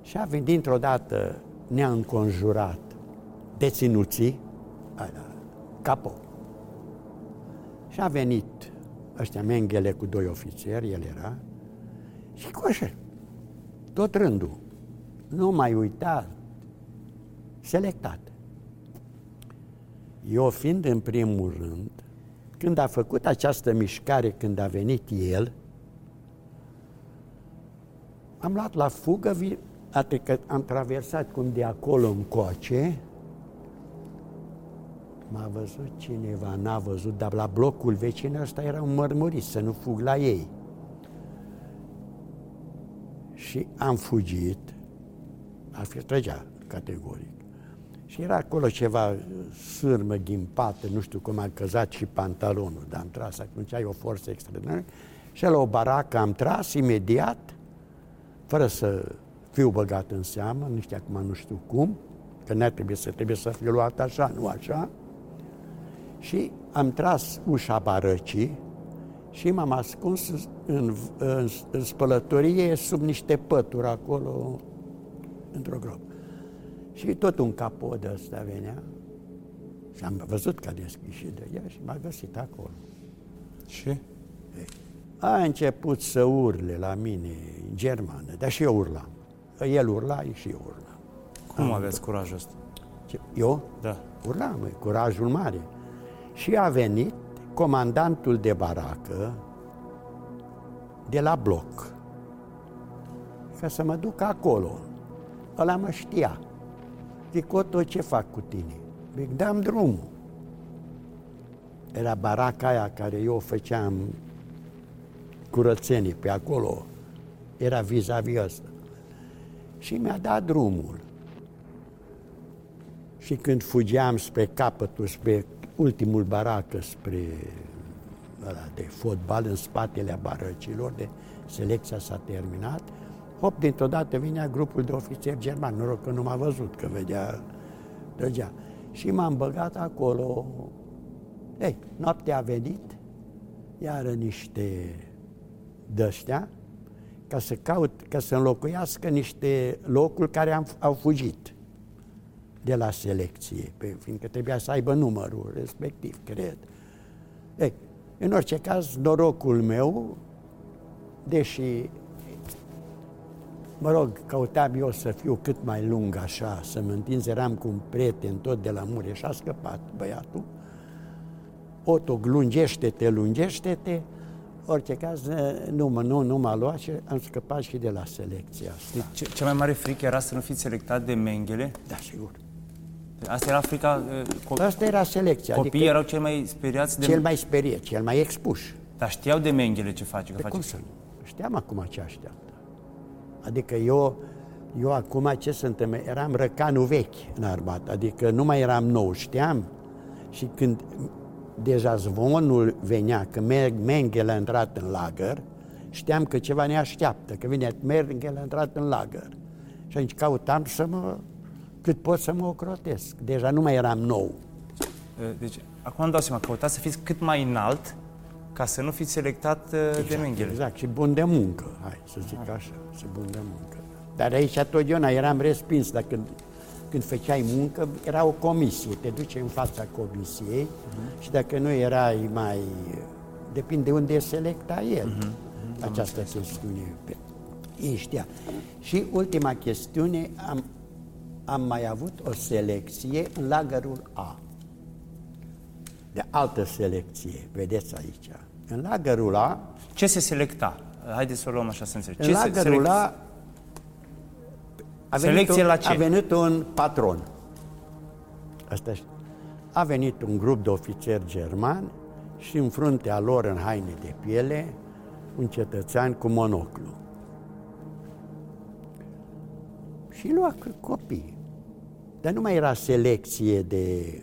Și a venit dintr-o dată, ne-a înconjurat deținuții, capo. Și a venit ăștia menghele cu doi ofițeri, el era, și cu așa, tot rândul. Nu mai uita, selectat. Eu fiind în primul rând, când a făcut această mișcare, când a venit el, am luat la fugă, adică am traversat cum de acolo încoace, m-a văzut cineva, n-a văzut, dar la blocul vecin ăsta era un mărmurit, să nu fug la ei. Și am fugit, ar fi trăgea categoric. Și era acolo ceva sârmă ghimpată, nu știu cum a căzat și pantalonul, dar am tras atunci, ai o forță extraordinară. Și la o baracă am tras imediat, fără să fiu băgat în seamă, nici acum nu știu cum, că ne trebuie să trebuie să fiu luat așa, nu așa. Și am tras ușa barăcii și m-am ascuns în, în, în spălătorie sub niște pături acolo, într-o groapă. Și tot un capot de ăsta venea și am văzut că a deschis și de ea și m-a găsit acolo. Și? A început să urle la mine în germană, dar și eu urlam. El urla și eu urlam. Cum am aveți curajul ăsta? Ce, eu? Da. Urlam, mă, curajul mare. Și a venit comandantul de baracă de la bloc ca să mă duc acolo. Ăla mă știa. Zic, Oto, ce fac cu tine? Zic, dam drumul. Era baraca aia care eu făceam curățenii pe acolo. Era vis-a-vis ăsta. Și mi-a dat drumul. Și când fugeam spre capătul, spre ultimul baracă, spre ăla de fotbal, în spatele barăcilor, de selecția s-a terminat, hop, dintr-o dată vinea grupul de ofițeri germani, noroc că nu m-a văzut, că vedea, trăgea. Și m-am băgat acolo. Ei, noaptea a venit, iară niște dăștea, ca să caut, ca să înlocuiască niște locuri care am, au fugit de la selecție, pe, fiindcă trebuia să aibă numărul respectiv, cred. Ei, în orice caz, norocul meu, deși Mă rog, căutam eu să fiu cât mai lung așa, să mă întinzi, eram cu un prieten tot de la Mureș, a scăpat băiatul. Oto, lungește-te, lungește-te. Orice caz, nu, mă, nu, nu m-a luat și am scăpat și de la selecția asta. Deci, cea mai mare frică era să nu fiți selectat de Menghele? Da, sigur. Asta era frica... Co- Asta era selecția. Copiii adică erau cel mai speriați de... Cel mai speriat, cel mai expuși. Dar știau de Menghele ce face? Că de face... cum să nu? Știam acum ce așteaptă. Adică eu, eu acum ce sunt, eram răcanul vechi în armată, adică nu mai eram nou, știam. Și când deja zvonul venea, că Mengele a intrat în lagăr, știam că ceva ne așteaptă, că vine Mengele a intrat în lagăr. Și atunci cautam să mă, cât pot să mă ocrotesc. Deja nu mai eram nou. Deci, acum îmi dau seama, căutați să fiți cât mai înalt ca să nu fiți selectat exact, de Mengele. Exact, și bun de muncă, hai să zic ah. așa, și bun de muncă. Dar aici totdeauna eram respins, dacă când, când făceai muncă, era o comisie, te duce în fața comisiei uh-huh. și dacă nu erai mai... Depinde unde selecta el uh-huh. această chestiune. Ei știa. Și ultima chestiune, am, am mai avut o selecție în lagărul A de altă selecție, vedeți aici. În lagărul A... Ce se selecta? Haideți să o luăm așa să înțeleg. În ce lagărul A a venit, un, la ce? a venit un patron. Asta a venit un grup de ofițeri germani și în fruntea lor, în haine de piele, un cetățean cu monoclu. Și lua copii. Dar nu mai era selecție de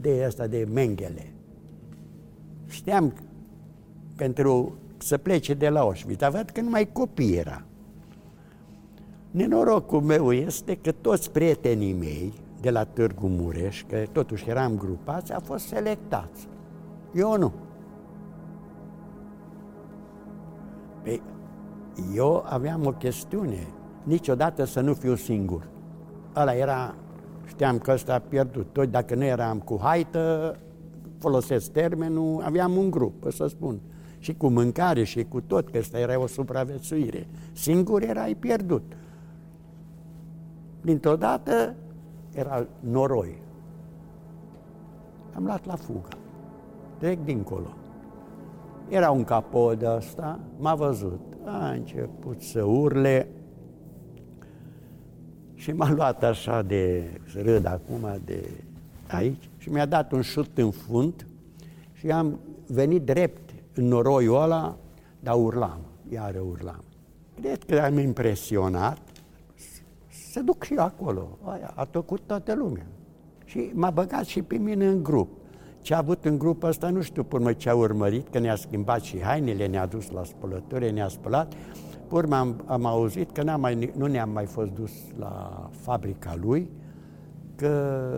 de asta de Mengele. Știam pentru să plece de la Auschwitz, dar văd că numai copii era. Nenorocul meu este că toți prietenii mei de la Târgu Mureș, că totuși eram grupați, au fost selectați. Eu nu. Păi, eu aveam o chestiune, niciodată să nu fiu singur. Ăla era, știam că ăsta a pierdut. Tot dacă nu eram cu haită, folosesc termenul, aveam un grup, să spun. Și cu mâncare și cu tot, că ăsta era o supraviețuire. Singur erai pierdut. Dintr-o dată era noroi. Am luat la fugă. Trec dincolo. Era un capod ăsta, m-a văzut. A început să urle și m-a luat așa de, să râd acum, de aici și mi-a dat un șut în fund și am venit drept în noroiul ăla, dar urlam, iară urlam. Cred că am impresionat să duc și eu acolo. Aia a tăcut toată lumea. Și m-a băgat și pe mine în grup. Ce a avut în grupul ăsta, nu știu până ce a urmărit, că ne-a schimbat și hainele, ne-a dus la spălături, ne-a spălat. Urmă am, am auzit că n-am mai, nu ne-am mai fost dus la fabrica lui, că,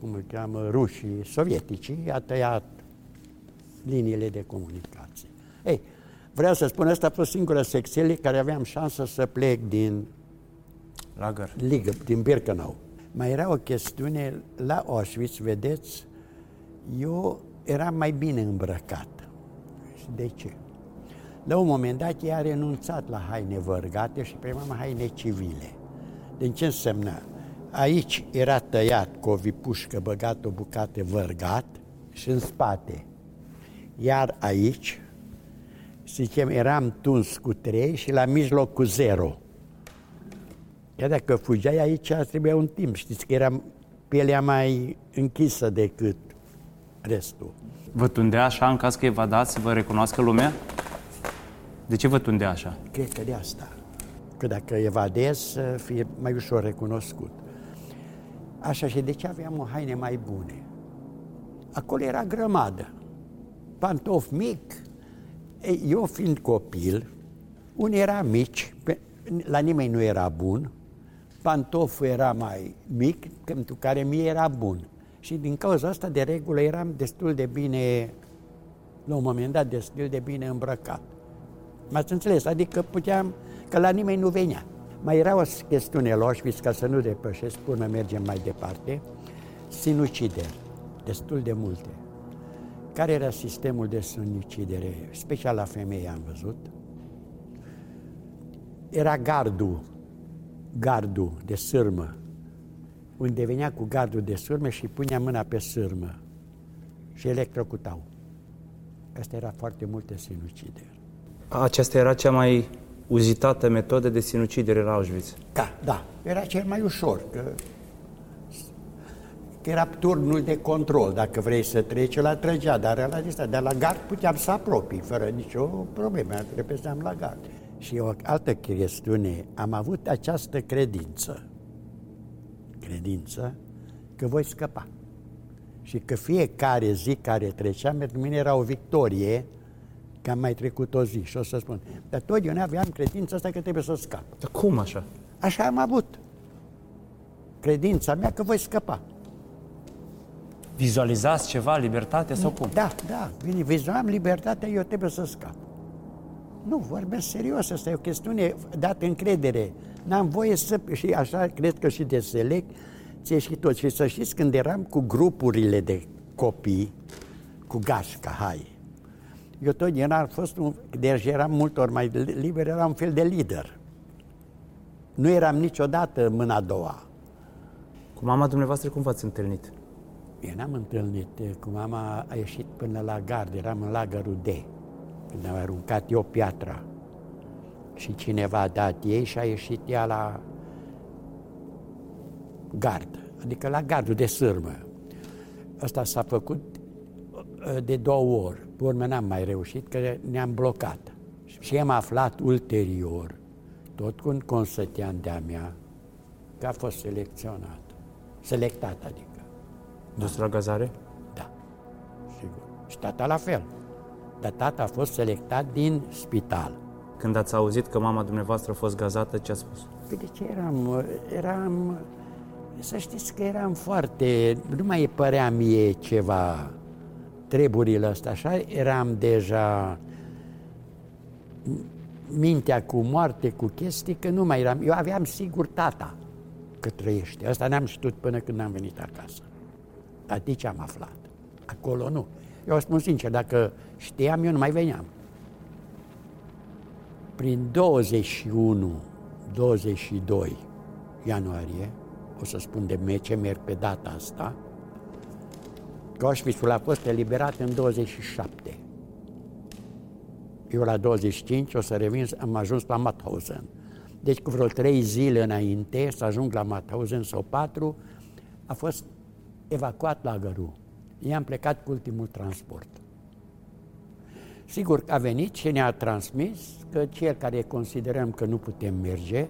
cum îl cheamă, rușii sovietici a tăiat liniile de comunicație. Ei, vreau să spun, asta a fost singura secție care aveam șansă să plec din Lager. Ligă, din Birkenau. Mai era o chestiune, la Auschwitz, vedeți, eu eram mai bine îmbrăcat. Și de ce? La un moment dat ea a renunțat la haine vărgate și prima haine civile. Din ce însemna? Aici era tăiat cu o vipușcă, băgat o bucată vărgat și în spate. Iar aici, zicem, eram tuns cu trei și la mijloc cu zero. Iar dacă fugeai aici, trebuia un timp. Știți că era pielea mai închisă decât restul. Vă tundea așa în caz că evadați să vă recunoască lumea? De ce vă tundea așa? Cred că de asta. Că dacă evadez, să fie mai ușor recunoscut. Așa și de ce aveam o haine mai bune? Acolo era grămadă. Pantof mic. Eu fiind copil, unii era mici, la nimeni nu era bun, pantoful era mai mic, pentru care mie era bun. Și din cauza asta, de regulă, eram destul de bine, la un moment dat, destul de bine îmbrăcat. M-ați înțeles? Adică puteam, că la nimeni nu venea. Mai era o chestiune la Auschwitz, ca să nu depășesc, până mergem mai departe, sinucideri, destul de multe. Care era sistemul de sinucidere? Special la femei am văzut. Era gardul gardul de sârmă, unde venea cu gardul de sârmă și punea mâna pe sârmă și electrocutau. Asta era foarte multe sinucideri. Aceasta era cea mai uzitată metodă de sinucidere la Auschwitz. Da, da. Era cel mai ușor, că, că era turnul de control. Dacă vrei să treci, la trăgea, dar la dista, dar la gard puteam să apropii, fără nicio problemă, repeteam la gard. Și o altă chestiune, am avut această credință, credință că voi scăpa. Și că fiecare zi care trecea, pentru mine era o victorie că am mai trecut o zi și o să spun. Dar tot eu aveam credința asta că trebuie să scap. Dar cum așa? Așa am avut. Credința mea că voi scăpa. Vizualizați ceva, libertate sau cum? Da, da. Vine, vizuam libertatea, eu trebuie să scap. Nu, vorbesc serios, asta e o chestiune dată încredere. N-am voie să, și așa cred că și de select, ție și tot. Și să știți, când eram cu grupurile de copii, cu gașca, hai, eu tot eram fost un, deci eram mult ori mai liber, eram un fel de lider. Nu eram niciodată mâna a doua. Cu mama dumneavoastră cum v-ați întâlnit? Eu n-am întâlnit. Cu mama a ieșit până la gard, eram în lagărul D când am aruncat eu piatra și cineva a dat ei și a ieșit ea la gard, adică la gardul de sârmă. Asta s-a făcut uh, de două ori. Pe urmă n-am mai reușit, că ne-am blocat. Și am aflat ulterior, tot cu un consătean de-a mea, că a fost selecționat. Selectat, adică. Dus la gazare? sigur. Și tata la fel. Dar tata a fost selectat din spital. Când ați auzit că mama dumneavoastră a fost gazată, ce a spus? Păi de ce eram, eram, să știți că eram foarte, nu mai părea mie ceva treburile astea, așa, eram deja mintea cu moarte, cu chestii, că nu mai eram, eu aveam sigur tata că trăiește. Asta n-am știut până când am venit acasă. Tatici am aflat. Acolo nu. Eu spun sincer, dacă știam, eu nu mai veneam. Prin 21, 22 ianuarie, o să spun de ce merg pe data asta, că Auschwitz-ul a fost eliberat în 27. Eu la 25 o să revin, am ajuns la Mauthausen. Deci cu vreo trei zile înainte să ajung la Mauthausen sau patru, a fost evacuat lagărul. I-am plecat cu ultimul transport. Sigur că a venit și ne-a transmis că cel care considerăm că nu putem merge,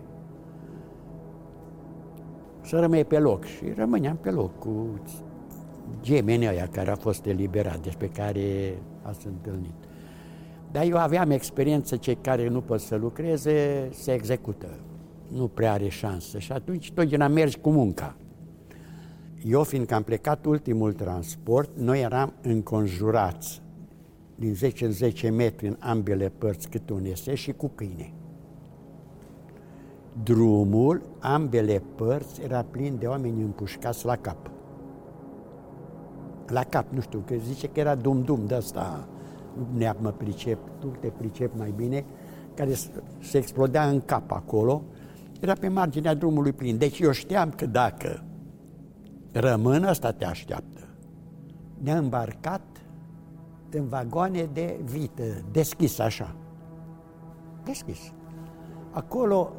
să rămâie pe loc. Și rămâneam pe loc cu gemenii ăia care a fost eliberat, despre care ați întâlnit. Dar eu aveam experiență, cei care nu pot să lucreze, se execută. Nu prea are șansă. Și atunci totdeauna mergi cu munca. Eu, fiindcă am plecat ultimul transport, noi eram înconjurați din 10 în 10 metri în ambele părți cât un este și cu câine. Drumul, ambele părți, era plin de oameni împușcați la cap. La cap, nu știu, că zice că era dum-dum de asta, nu mă pricep, tu te pricep mai bine, care se explodea în cap acolo, era pe marginea drumului plin. Deci eu știam că dacă rămân, asta te așteaptă. Ne-a îmbarcat în vagoane de vită, deschis așa. Deschis. Acolo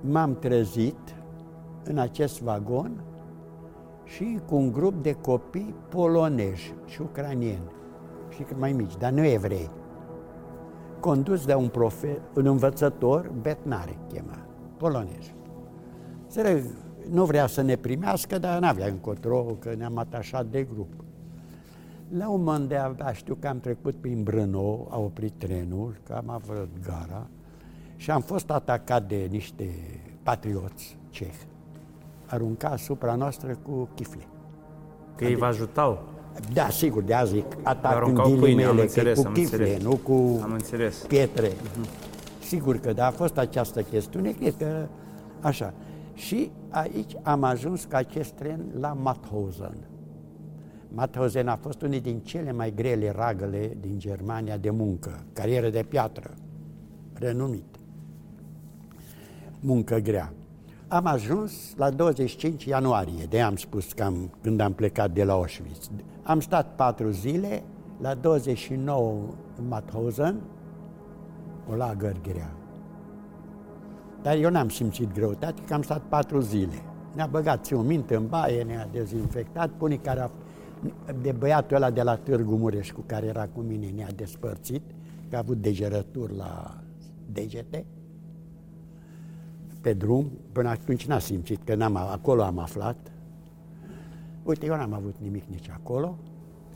m-am trezit în acest vagon și cu un grup de copii polonezi și ucranieni și mai mici, dar nu evrei. Condus de un, profe, un învățător, Betnare chema, polonez. Nu vrea să ne primească, dar n-avea încotro, că ne-am atașat de grup. La un moment dat, știu că am trecut prin Brno, a oprit trenul, că am avut gara și am fost atacat de niște patrioți cehi. Arunca asupra noastră cu chifle. Că ei vă ajutau? Da, sigur, de azi atac în ghilimele, înțeles, cu chifle, înțeles. nu cu am înțeles. pietre. Uh-huh. Sigur că da, a fost această chestiune, cred că așa. Și aici am ajuns ca acest tren la Mauthausen. Mauthausen a fost unul din cele mai grele ragăle din Germania de muncă, carieră de piatră, renumit. Muncă grea. Am ajuns la 25 ianuarie, de am spus că am, când am plecat de la Auschwitz. Am stat patru zile, la 29 în Mauthausen, o lagăr grea. Dar eu n-am simțit greutate, că am stat patru zile. Ne-a băgat o minte în baie, ne-a dezinfectat, pune care a, de băiatul ăla de la Târgu Mureș cu care era cu mine ne-a despărțit, că a avut degerături la degete pe drum, până atunci n-a simțit, că n-am, acolo am aflat. Uite, eu n-am avut nimic nici acolo.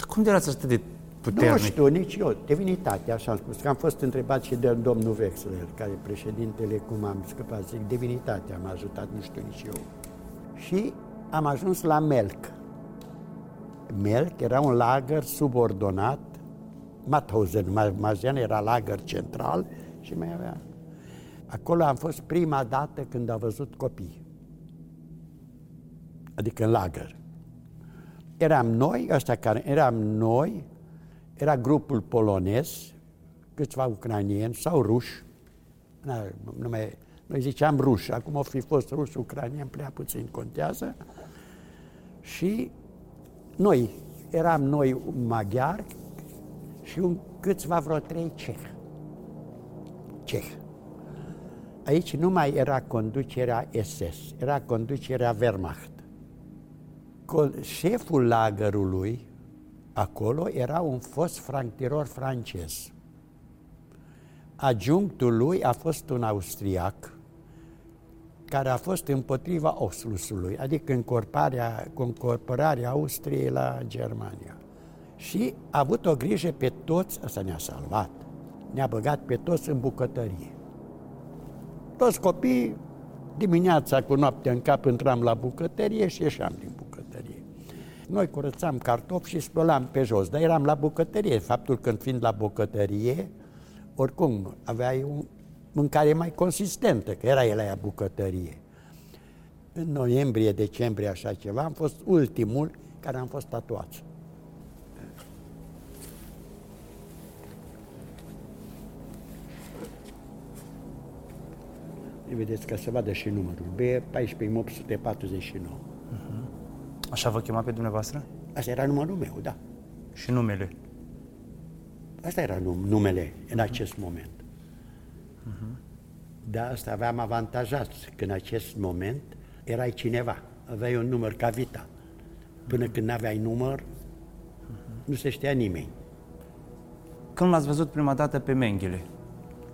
Cum de erați atât de puternic? Nu știu, nici eu. Divinitate, așa am spus. Că am fost întrebat și de domnul Vexler, care e președintele, cum am scăpat. Zic, divinitatea m-a ajutat, nu știu nici eu. Și am ajuns la Melk. Melk era un lagăr subordonat Mauthausen, Mazian era lagăr central și mai avea Acolo am fost prima dată când a văzut copii. Adică în lagăr. Eram noi, ăștia care eram noi, era grupul polonez, câțiva ucranieni sau ruși, nu mai, noi ziceam ruși, acum o fi fost ruși, ucranieni, prea puțin contează, și noi, eram noi maghiari și un, câțiva vreo trei cehi. Cehi. Aici nu mai era conducerea SS, era conducerea Wehrmacht. Șeful lagărului acolo era un fost franctiror francez. Adjunctul lui a fost un austriac care a fost împotriva Oslusului, adică încorporarea, încorporarea Austriei la Germania. Și a avut o grijă pe toți, asta ne-a salvat, ne-a băgat pe toți în bucătărie. Toți copiii, dimineața cu noaptea în cap, intram la bucătărie și ieșeam din bucătărie. Noi curățam cartofi și spălam pe jos, dar eram la bucătărie. Faptul că fiind la bucătărie, oricum aveai o mâncare mai consistentă, că era el aia bucătărie. În noiembrie, decembrie, așa ceva, am fost ultimul care am fost tatuați. Vedeți că se vadă și numărul. B 14849. Uh-huh. Așa vă chema pe dumneavoastră? Asta era numărul meu, da. Și numele? Asta era num- numele în uh-huh. acest moment. Uh-huh. De asta aveam avantajat că în acest moment erai cineva, aveai un număr ca Vita. Până când n-aveai număr, uh-huh. nu se știa nimeni. Când l-ați văzut prima dată pe Menghele?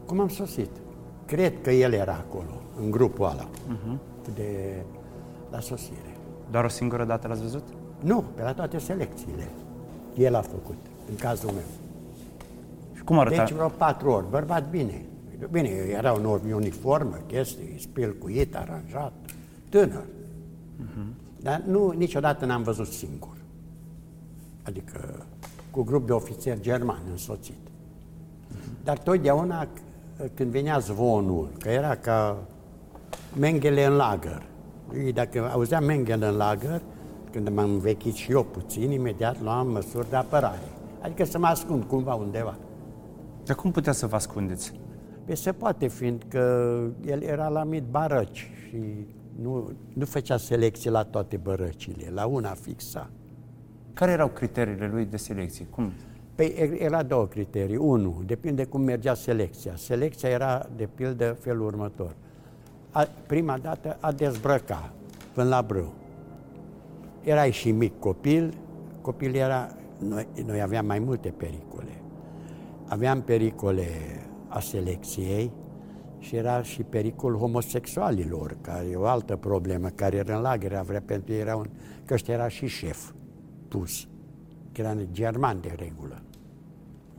Cum am sosit? Cred că el era acolo, în grupul ăla, uh-huh. de la sosire. Doar o singură dată l-ați văzut? Nu, pe la toate selecțiile. El a făcut, în cazul meu. Și cum arăta? Deci vreo patru ori, bărbat bine. Bine, era un uniformă, chestii, spilcuit, aranjat, tânăr. Uh-huh. Dar nu, niciodată n-am văzut singur. Adică cu grup de ofițeri germani însoțit. Uh-huh. Dar totdeauna când venea zvonul, că era ca Mengele în lagăr. Dacă auzeam Mengele în lagăr, când m-am învechit și eu puțin, imediat luam măsuri de apărare. Adică să mă ascund cumva undeva. Dar cum putea să vă ascundeți? Pe se poate, fiindcă el era la mit barăci și nu, nu făcea selecție la toate bărăcile, la una fixa. Care erau criteriile lui de selecție? Cum? Păi era două criterii. Unu, depinde cum mergea selecția. Selecția era, de pildă, felul următor. A, prima dată a dezbrăca până la brâu. Erai și mic copil, copil era, noi, noi aveam mai multe pericole. Aveam pericole a selecției și era și pericol homosexualilor, care e o altă problemă, care era în lagăre, vrea pentru era un, că ăștia era și șef pus, că era german de regulă.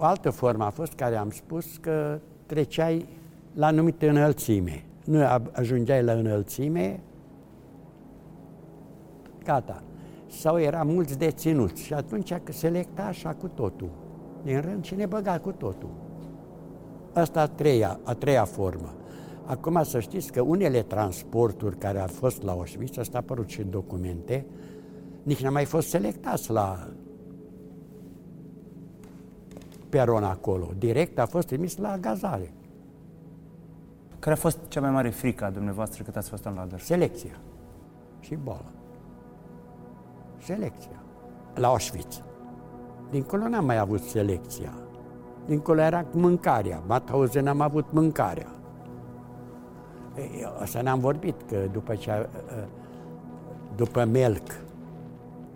O altă formă a fost care am spus că treceai la anumite înălțime. Nu ajungeai la înălțime, gata. Sau era mulți deținuți și atunci selecta așa cu totul. Din rând și ne băga cu totul. Asta a treia, a treia formă. Acum să știți că unele transporturi care au fost la Auschwitz, asta a apărut și în documente, nici n-a mai fost selectați la peron acolo. Direct a fost trimis la gazare. Care a fost cea mai mare frică a dumneavoastră cât ați fost în lagăr? Selecția și boala. Selecția. La Auschwitz. Dincolo n-am mai avut selecția. Dincolo era mâncarea. Mauthausen am avut mâncarea. Asta ne-am vorbit, că după ce după Melc,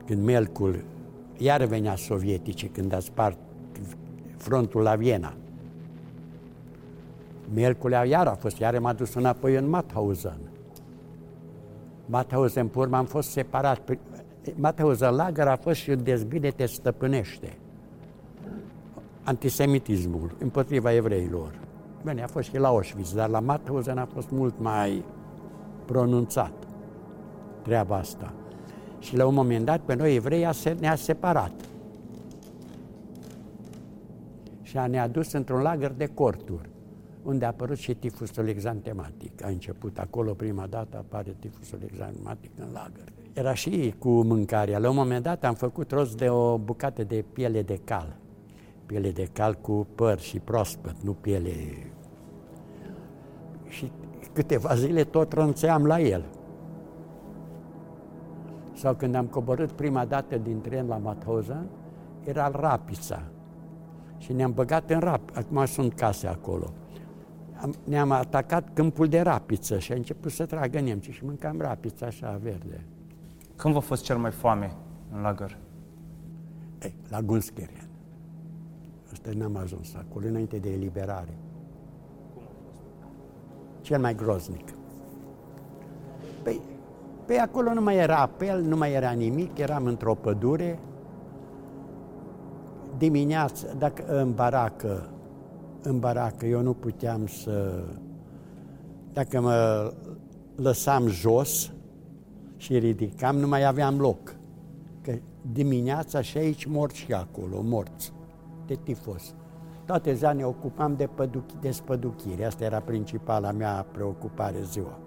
când Melcul iar venea sovietice, când a spart frontul la Viena. Miercurea iar a fost, iar m-a dus înapoi în Mauthausen. Mauthausen, pe urmă, am fost separat. Mauthausen Lager a fost și un dezbine te stăpânește. Antisemitismul împotriva evreilor. Bine, a fost și la Auschwitz, dar la Mauthausen a fost mult mai pronunțat treaba asta. Și la un moment dat, pe noi evrei ne-a separat. Și ne-a dus într-un lagăr de corturi, unde a apărut și tifusul exantematic. A început acolo prima dată, apare tifusul exantematic în lagăr. Era și cu mâncarea. La un moment dat am făcut rost de o bucată de piele de cal. Piele de cal cu păr și proaspăt, nu piele... Și câteva zile tot ronțeam la el. Sau când am coborât prima dată din tren la Mauthausen, era Rapița, și ne-am băgat în rap. Acum sunt case acolo. Am, ne-am atacat câmpul de rapiță și a început să tragă nemții și mâncam rapiță așa verde. Când v-a fost cel mai foame în lagăr? Ei, la Gunskerian. Ăsta n-am ajuns acolo, înainte de eliberare. Cel mai groznic. Păi, pe acolo nu mai era apel, nu mai era nimic, eram într-o pădure, dimineața, dacă în baracă, în baracă eu nu puteam să... Dacă mă lăsam jos și ridicam, nu mai aveam loc. Că dimineața și aici morți și acolo, morți de tifos. Toate ziua ne ocupam de, păduchi, de spăduchire. Asta era principala mea preocupare ziua.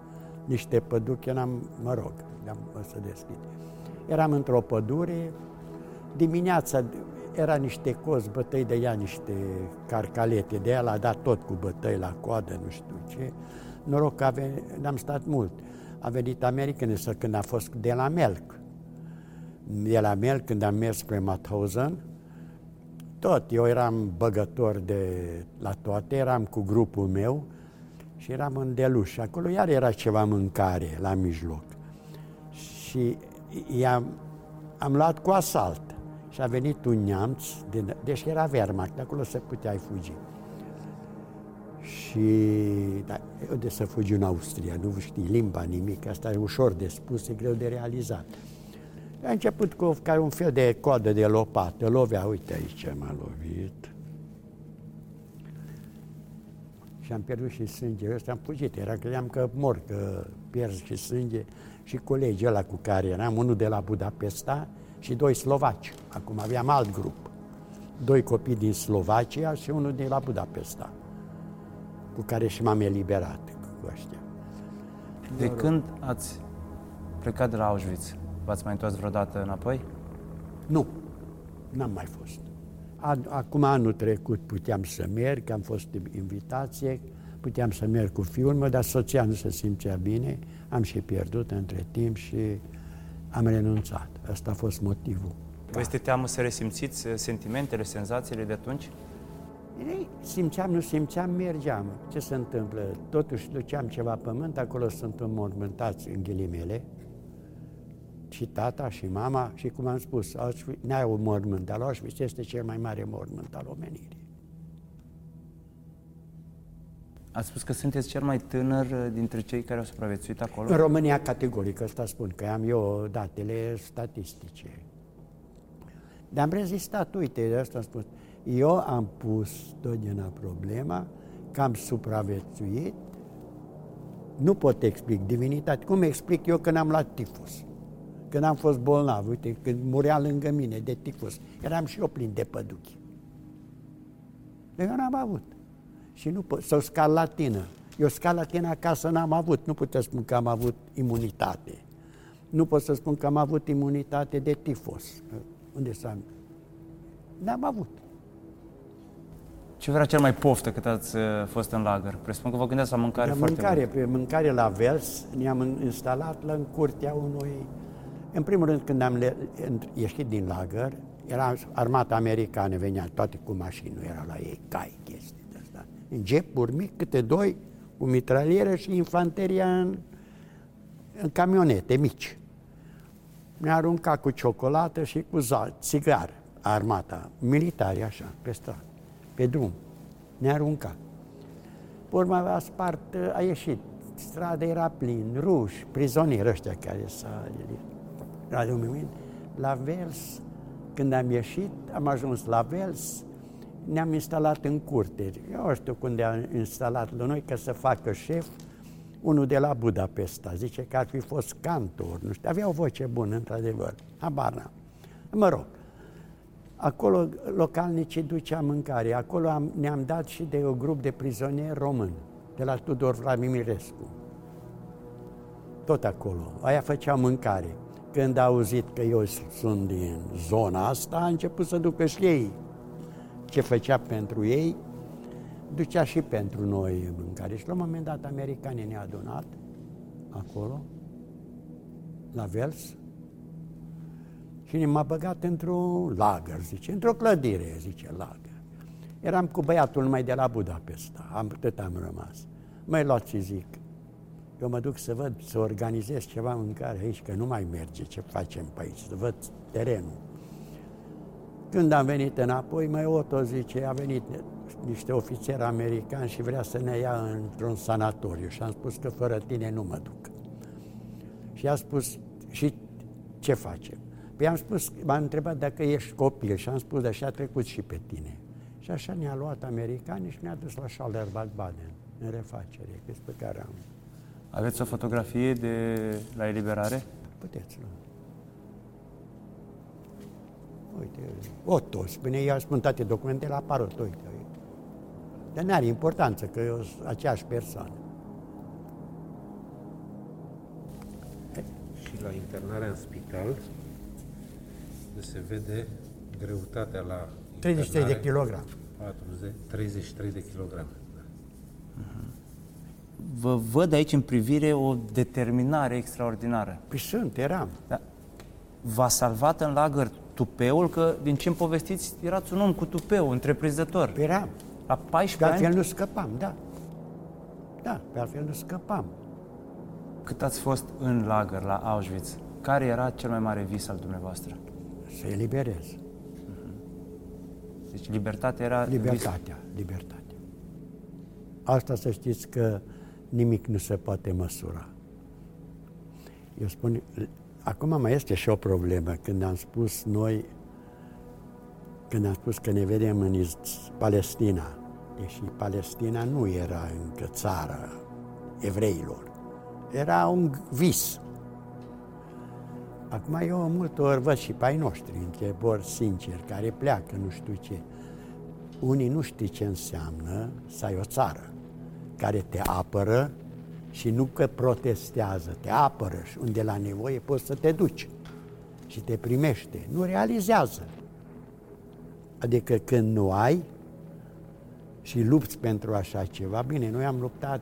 Niște păduchi n-am, mă rog, am să deschid. Eram într-o pădure, dimineața era niște cozi, bătăi de ea, niște carcalete de ea, l-a dat tot cu bătăi la coadă, nu știu ce. Noroc că ave, n-am stat mult. A venit American să când a fost de la Melk. De la Melk, când am mers spre Mauthausen, tot, eu eram băgător de la toate, eram cu grupul meu și eram în deluș. Acolo iar era ceva mâncare la mijloc. Și i-am, am luat cu asalt și a venit un neamț, din, deci era Wehrmacht, acolo se puteai fugi. Și da, de să fugi în Austria, nu știi limba, nimic, asta e ușor de spus, e greu de realizat. A început cu ca un fel de coadă de lopată, lovea, uite aici m-a lovit. Și am pierdut și sânge, ăsta am fugit, era, credeam că mor, că pierd și sânge. Și colegii ăla cu care eram, unul de la Budapesta și doi slovaci. Acum aveam alt grup. Doi copii din Slovacia și unul de la Budapesta, cu care și m-am eliberat cu ăștia. De când ați plecat de la Auschwitz? V-ați mai întors vreodată înapoi? Nu, n-am mai fost. Acum anul trecut puteam să merg, am fost invitație, puteam să merg cu fiul meu, dar soția nu se simțea bine, am și pierdut între timp și am renunțat. Asta a fost motivul. Vă este teamă să resimțiți sentimentele, senzațiile de atunci? Ei, simțeam, nu simțeam, mergeam. Ce se întâmplă? Totuși duceam ceva pământ, acolo sunt înmormântați în ghilimele, și tata și mama și cum am spus, n-ai un mormânt, dar Auschwitz este cel mai mare mormânt al omenirii. Ați spus că sunteți cel mai tânăr uh, dintre cei care au supraviețuit acolo? În România, categoric, asta spun, că am eu datele statistice. Dar am rezistat, uite, de asta am spus. Eu am pus totdeauna problema că am supraviețuit, nu pot explic divinitate. Cum explic eu că n-am luat tifus? Când am fost bolnav, uite, când murea lângă mine de tifus, eram și eu plin de păduchi. Eu n-am avut. Și nu pot, sau scarlatină. Eu scarlatină acasă n-am avut, nu pot să spun că am avut imunitate. Nu pot să spun că am avut imunitate de tifos. Unde s-a... N-am avut. Ce vrea cel mai poftă cât ați uh, fost în lagăr? Presupun că vă gândeați la mâncare la foarte mâncare, bună. pe mâncare la vers ne-am instalat la în curtea unui în primul rând, când am ieșit din lagăr, era armata americană, venea toate cu mașini, nu era la ei cai, chestii de asta. În jepuri mic, câte doi, cu mitraliere și infanteria în, în camionete mici. Ne-a aruncat cu ciocolată și cu țigar, armata, militari așa, pe stradă, pe drum. Ne-a aruncat. Pe urmă a spart, a ieșit. Strada era plin, ruși, prizonieri ăștia care s-a Radio Mimin, la Vels, când am ieșit, am ajuns la Vels, ne-am instalat în curte. Eu știu unde am instalat la noi, că să facă șef, unul de la Budapesta. Zice că ar fi fost cantor, nu știu, avea o voce bună, într-adevăr. Habar n-am. Mă rog, acolo localnicii ducea mâncare. Acolo am, ne-am dat și de un grup de prizonieri români, de la Tudor Vladimirescu. Tot acolo. Aia făcea mâncare când a auzit că eu sunt din zona asta, a început să ducă și ei. Ce făcea pentru ei, ducea și pentru noi mâncare. Și la un moment dat americanii ne-au adunat acolo, la Vels, și ne m-a băgat într-un lagăr, zice, într-o clădire, zice, lagăr. Eram cu băiatul numai de la Budapesta, am, tot am rămas. Mai luați și zic, eu mă duc să văd, să organizez ceva mâncare aici, că nu mai merge ce facem pe aici, să văd terenul. Când am venit înapoi, mai Otto zice, a venit niște ofițeri americani și vrea să ne ia într-un sanatoriu. Și am spus că fără tine nu mă duc. Și a spus, și ce facem? Păi am spus, m-a întrebat dacă ești copil și am spus, așa a trecut și pe tine. Și așa ne-a luat americanii și ne-a dus la Schalderbach-Baden, în refacere, despre care am... Aveți o fotografie de la eliberare? Puteți, nu. Uite, Otto, spune, i-a spun toate documentele, apar Otto, uite, uite. Dar nu are importanță, că e o, aceeași persoană. Și la internarea în spital se vede greutatea la 33 de internare, kilograme. 40, 33 de kilograme. Da. Vă văd aici în privire o determinare extraordinară. Păi sunt, eram. Da? V-a salvat în lagăr tupeul, că din ce-mi povestiți, erați un om cu tupeu, întreprinzător. Păi eram. La Pe 14 altfel ani, nu scăpam, da. Da, pe altfel nu scăpam. cât ați fost în lagăr, la Auschwitz, care era cel mai mare vis al dumneavoastră? Să eliberez. Deci libertatea era... Libertatea, libertatea. Asta să știți că nimic nu se poate măsura. Eu spun, acum mai este și o problemă. Când am spus noi, când am spus că ne vedem în Is- Palestina, deși Palestina nu era încă țara evreilor, era un vis. Acum eu multe ori văd și pe ai noștri, întrebări sinceri, care pleacă, nu știu ce. Unii nu știu ce înseamnă să ai o țară care te apără și nu că protestează, te apără și unde la nevoie poți să te duci și te primește. Nu realizează. Adică când nu ai și lupți pentru așa ceva, bine, noi am luptat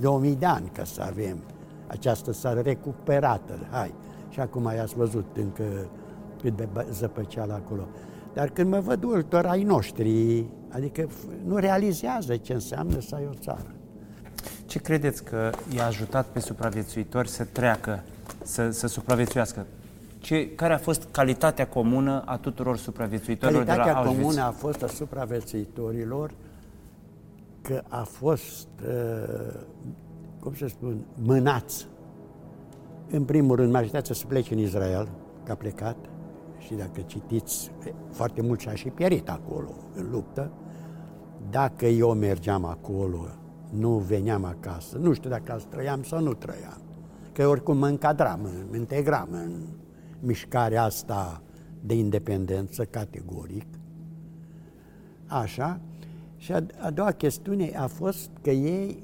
2000 de ani ca să avem această țară recuperată, hai. Și acum i-ați văzut încă cât de bă- zăpăceală acolo. Dar când mă văd ultor ai noștri, adică f- nu realizează ce înseamnă să ai o țară. Ce credeți că i-a ajutat pe supraviețuitori să treacă, să, să supraviețuiască? Ce, care a fost calitatea comună a tuturor supraviețuitorilor de Calitatea la Auschwitz? comună a fost a supraviețuitorilor că a fost, uh, cum să spun, mânați. În primul rând, majoritatea să plece în Israel, că a plecat, și dacă citiți, foarte mult și-a și pierit acolo, în luptă. Dacă eu mergeam acolo, nu veneam acasă, nu știu dacă azi trăiam sau nu trăiam, că oricum mă încadram, mă integram în mișcarea asta de independență categoric. Așa. Și a, a doua chestiune a fost că ei,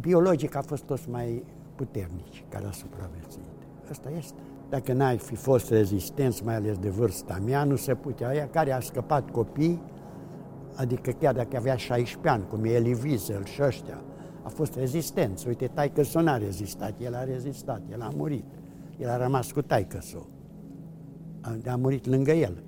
biologic, a fost toți mai puternici care a supraviețuit. Asta este. Dacă n-ai fi fost rezistenți, mai ales de vârsta mea, nu se putea. Aia care a scăpat copii, adică chiar dacă avea 16 ani, cum e Elie Wiesel și ăștia, a fost rezistență. Uite, taică s n-a rezistat, el a rezistat, el a murit. El a rămas cu taică a, a murit lângă el.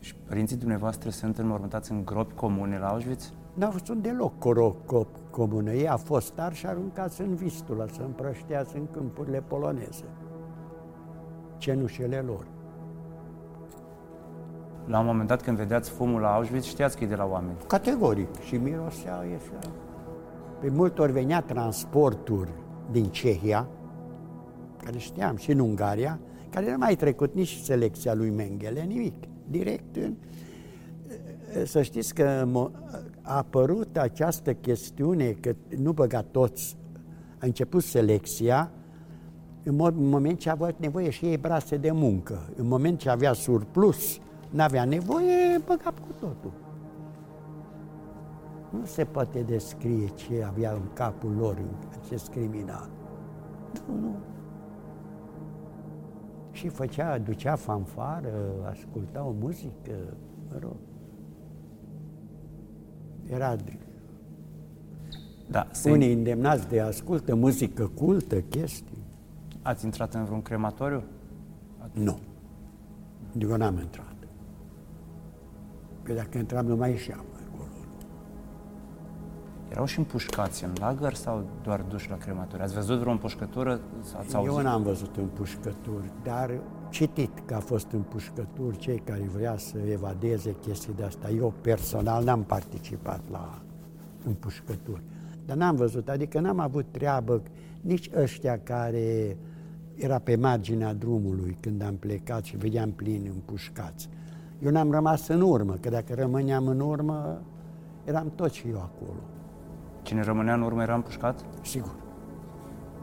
Și părinții dumneavoastră sunt înmormântați în gropi comune la Auschwitz? N-au fost deloc coro cop comună. Ei a fost tari și aruncați în Vistula, să împrășteați în câmpurile poloneze. Cenușele lor. La un moment dat când vedeați fumul la Auschwitz, știați că e de la oameni. Categoric. Și mirosea, ieșea. Pe multe ori venea transporturi din Cehia, care știam, și în Ungaria, care nu mai trecut nici selecția lui Mengele, nimic. Direct în... Să știți că mo- a apărut această chestiune că nu băga toți, a început selecția, în, mod, în moment ce avea nevoie și ei brase de muncă, în moment ce avea surplus, n-avea nevoie, băga cu totul. Nu se poate descrie ce avea în capul lor acest criminal. Nu, nu. Și făcea, ducea fanfară, asculta o muzică, mă rog. Era Da, să unii îndemnați de ascultă muzică cultă, chestii. Ați intrat în vreun crematoriu? Nu. Eu n-am intrat. Că dacă intram, nu mai ieșeam acolo. Erau și împușcați în lagăr sau doar duși la crematoriu? Ați văzut vreo împușcătură? Ați auzit? Eu n-am văzut împușcături, dar citit că a fost împușcături, cei care vrea să evadeze chestii de asta. Eu personal n-am participat la împușcături. Dar n-am văzut, adică n-am avut treabă nici ăștia care era pe marginea drumului când am plecat și vedeam plini împușcați. Eu n-am rămas în urmă, că dacă rămâneam în urmă, eram tot și eu acolo. Cine rămânea în urmă era împușcat? Sigur.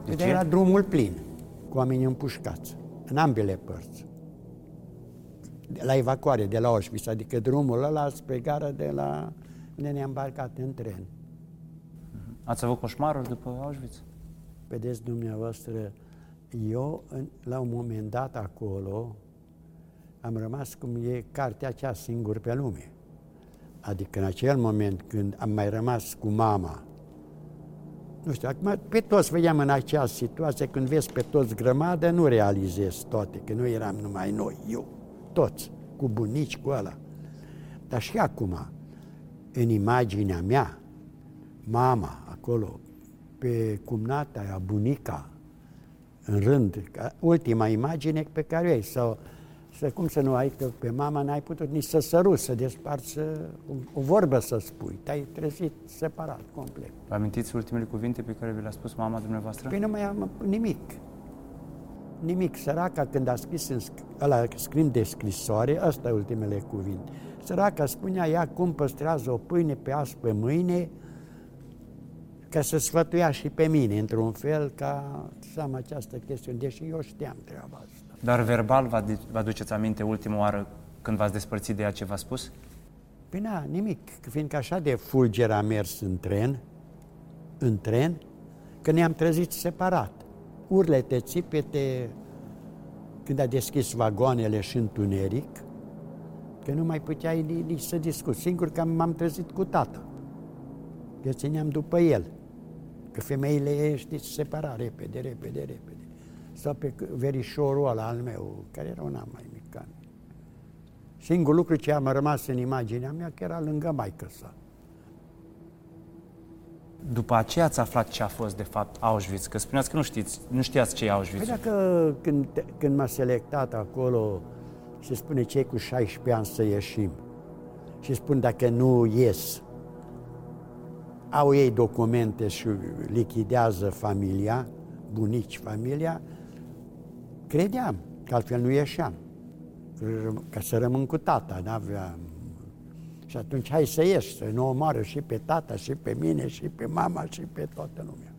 De Deci ce? era drumul plin, cu oameni împușcați, în ambele părți. De la evacuare de la Auschwitz, adică drumul ăla spre gara de la unde ne-am îmbarcat în tren. Ați avut coșmaruri după Auschwitz? Vedeți dumneavoastră, eu în, la un moment dat acolo am rămas cum e cartea aceea singur pe lume. Adică în acel moment când am mai rămas cu mama, nu știu, acum pe toți vedeam în acea situație, când vezi pe toți grămadă, nu realizezi toate, că nu eram numai noi, eu, toți, cu bunici, cu ăla. Dar și acum, în imaginea mea, mama acolo, pe cumnata aia, bunica, în rând, ca ultima imagine pe care o ai, sau să, cum să nu ai, că pe mama n-ai putut nici să săruți, să desparți, să, o, o vorbă să spui, te-ai trezit separat, complet. Vă amintiți ultimele cuvinte pe care vi le-a spus mama dumneavoastră? Păi nu mai am nimic. Nimic. Săraca, când a scris în sc- ăla, scrim de scrisoare, ăsta e ultimele cuvinte. Săraca spunea, ea cum păstrează o pâine pe azi pe mâine, ca să sfătuia și pe mine, într-un fel, ca să am această chestiune, deși eu știam treaba asta. Dar verbal vă, adu- vă aduceți aminte ultima oară când v-ați despărțit de ea ce v-a spus? Păi na, nimic, fiindcă așa de fulger a mers în tren, în tren, că ne-am trezit separat. Urlete, țipete, când a deschis vagoanele și întuneric, că nu mai puteai ni- nici să discuți. Singur că m-am trezit cu tata. Eu țineam după el. Că femeile, știți, separa repede, repede, repede. Sau pe c- verișorul ăla al meu, care era un an mai mic ca mine. Singurul lucru ce am rămas în imaginea mea, că era lângă maică sa. După aceea ați aflat ce a fost de fapt Auschwitz, că spuneați că nu știți, nu știați ce e Auschwitz. Păi dacă când, când m-a selectat acolo, se spune cei cu 16 ani să ieșim. Și spun dacă nu ies, au ei documente și lichidează familia, bunici familia, credeam că altfel nu ieșeam. Ca să rămân cu tata, n-aveam... Și atunci hai să ieși, să nu omoară și pe tata, și pe mine, și pe mama, și pe toată lumea.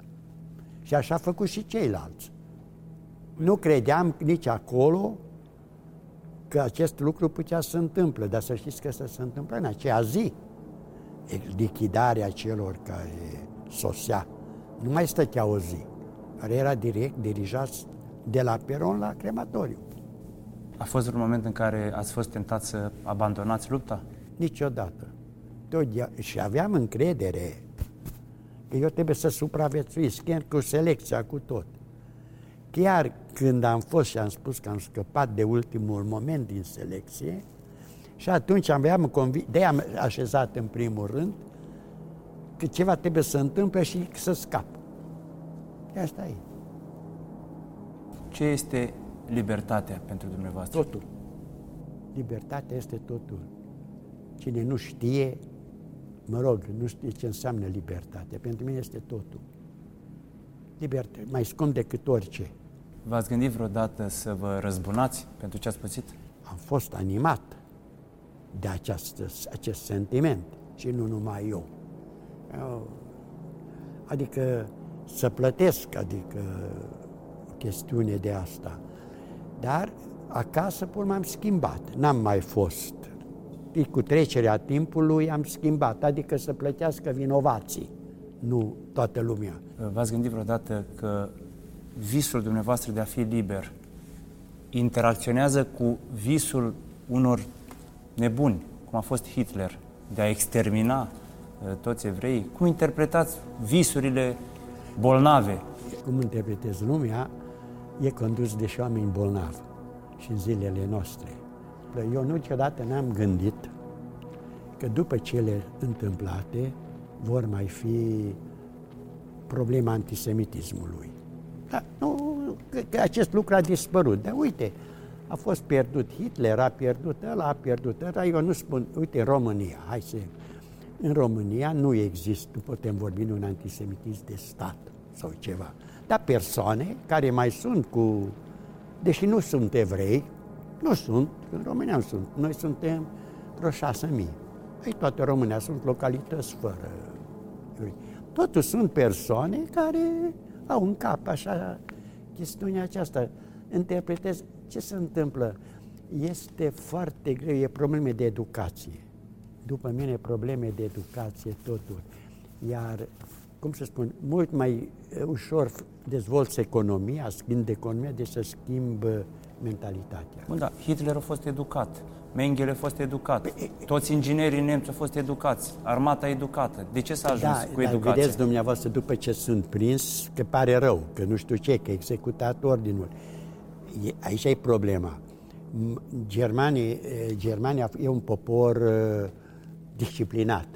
Și așa a făcut și ceilalți. Nu credeam nici acolo că acest lucru putea să se întâmple, dar să știți că să se întâmplă în aceea zi. E Lichidarea celor care sosea. Nu mai stătea o zi, care era direct dirijați de la peron la crematoriu. A fost un moment în care ați fost tentat să abandonați lupta? Niciodată. Totdea- și aveam încredere că eu trebuie să supraviețuiesc, chiar cu selecția, cu tot. Chiar când am fost și am spus că am scăpat de ultimul moment din selecție, și atunci aveam convi- de am așezat în primul rând că ceva trebuie să întâmple și să scap. De asta e. Ce este libertatea pentru dumneavoastră? Totul. Libertatea este totul. Cine nu știe, mă rog, nu știe ce înseamnă libertate. Pentru mine este totul. Libertate, mai scump decât orice. V-ați gândit vreodată să vă răzbunați pentru ce ați pățit? Am fost animat de această, acest sentiment și nu numai eu. eu. Adică să plătesc, adică o chestiune de asta. Dar acasă pur m-am schimbat, n-am mai fost. Și cu trecerea timpului am schimbat, adică să plătească vinovații, nu toată lumea. V-ați gândit vreodată că visul dumneavoastră de a fi liber interacționează cu visul unor nebuni, cum a fost Hitler, de a extermina uh, toți evreii? Cum interpretați visurile bolnave? cum interpretez lumea, e condus de și oameni bolnavi și în zilele noastre. Eu niciodată n-am gândit că după cele întâmplate vor mai fi problema antisemitismului. Da, nu, că, că acest lucru a dispărut. Dar uite, a fost pierdut Hitler, a pierdut ăla, a pierdut ăla. Eu nu spun, uite, România, hai să... În România nu există, nu putem vorbi de un antisemitism de stat sau ceva. Dar persoane care mai sunt cu, deși nu sunt evrei, nu sunt, în România nu sunt, noi suntem vreo șase mii. Ei, toate România sunt localități fără Totuși sunt persoane care au în cap așa chestiunea aceasta. Interpretez ce se întâmplă. Este foarte greu, e probleme de educație. După mine, probleme de educație totul. Iar, cum să spun, mult mai ușor dezvolți economia, schimb de economia, de să schimbă mentalitatea. Bun, da, Hitler a fost educat. Mengele a fost educat. Păi, Toți inginerii nemți au fost educați. Armata educată. De ce s-a ajuns da, cu educația? vedeți dumneavoastră după ce sunt prins că pare rău, că nu știu ce, că executat ordinul. E, aici e problema. Germanii, Germania e un popor disciplinat,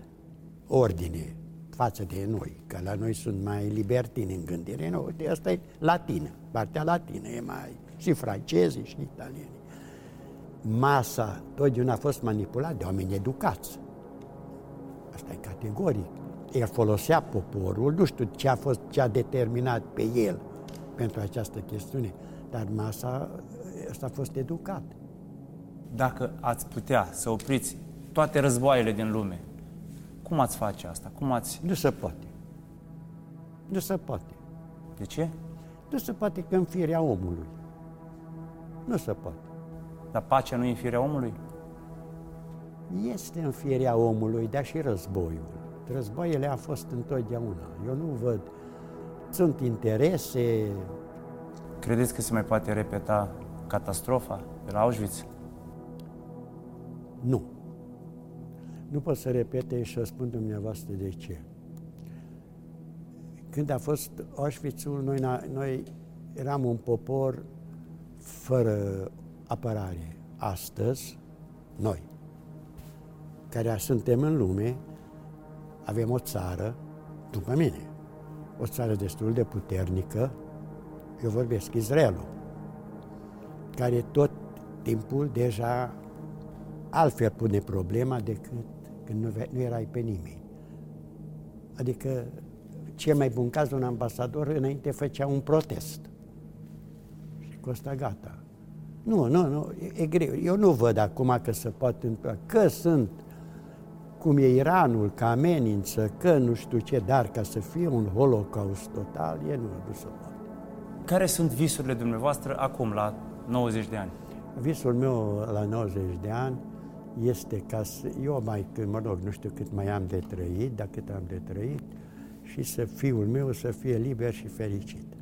ordine față de noi, că la noi sunt mai libertini în gândire. Nu, de asta e latină, partea latină e mai și francezii și italieni masa totdeauna a fost manipulat de oameni educați. Asta e categoric. El folosea poporul, nu știu ce a fost, ce a determinat pe el pentru această chestiune, dar masa asta a fost educat. Dacă ați putea să opriți toate războaiele din lume, cum ați face asta? Cum ați... Nu se poate. Nu se poate. De ce? Nu se poate că în firea omului. Nu se poate. Dar pacea nu e în firea omului? Este în firea omului, dar și războiul. Războaiele a fost întotdeauna. Eu nu văd. Sunt interese. Credeți că se mai poate repeta catastrofa de la Auschwitz? Nu. Nu pot să repete și să spun dumneavoastră de ce. Când a fost Auschwitz-ul, noi, noi eram un popor fără apărare. Astăzi, noi, care suntem în lume, avem o țară, după mine, o țară destul de puternică, eu vorbesc Israelul, care tot timpul deja altfel pune problema decât când nu, nu erai pe nimeni. Adică, cel mai bun caz, un ambasador înainte făcea un protest. Și cu asta gata. Nu, nu, nu, e greu. Eu nu văd acum că se poate întâmpla. Că sunt, cum e Iranul, ca amenință, că nu știu ce, dar ca să fie un holocaust total, e nu, nu se poate. Care sunt visurile dumneavoastră acum, la 90 de ani? Visul meu la 90 de ani este ca să, eu mai, mă rog, nu știu cât mai am de trăit, dar cât am de trăit, și să fiul meu să fie liber și fericit.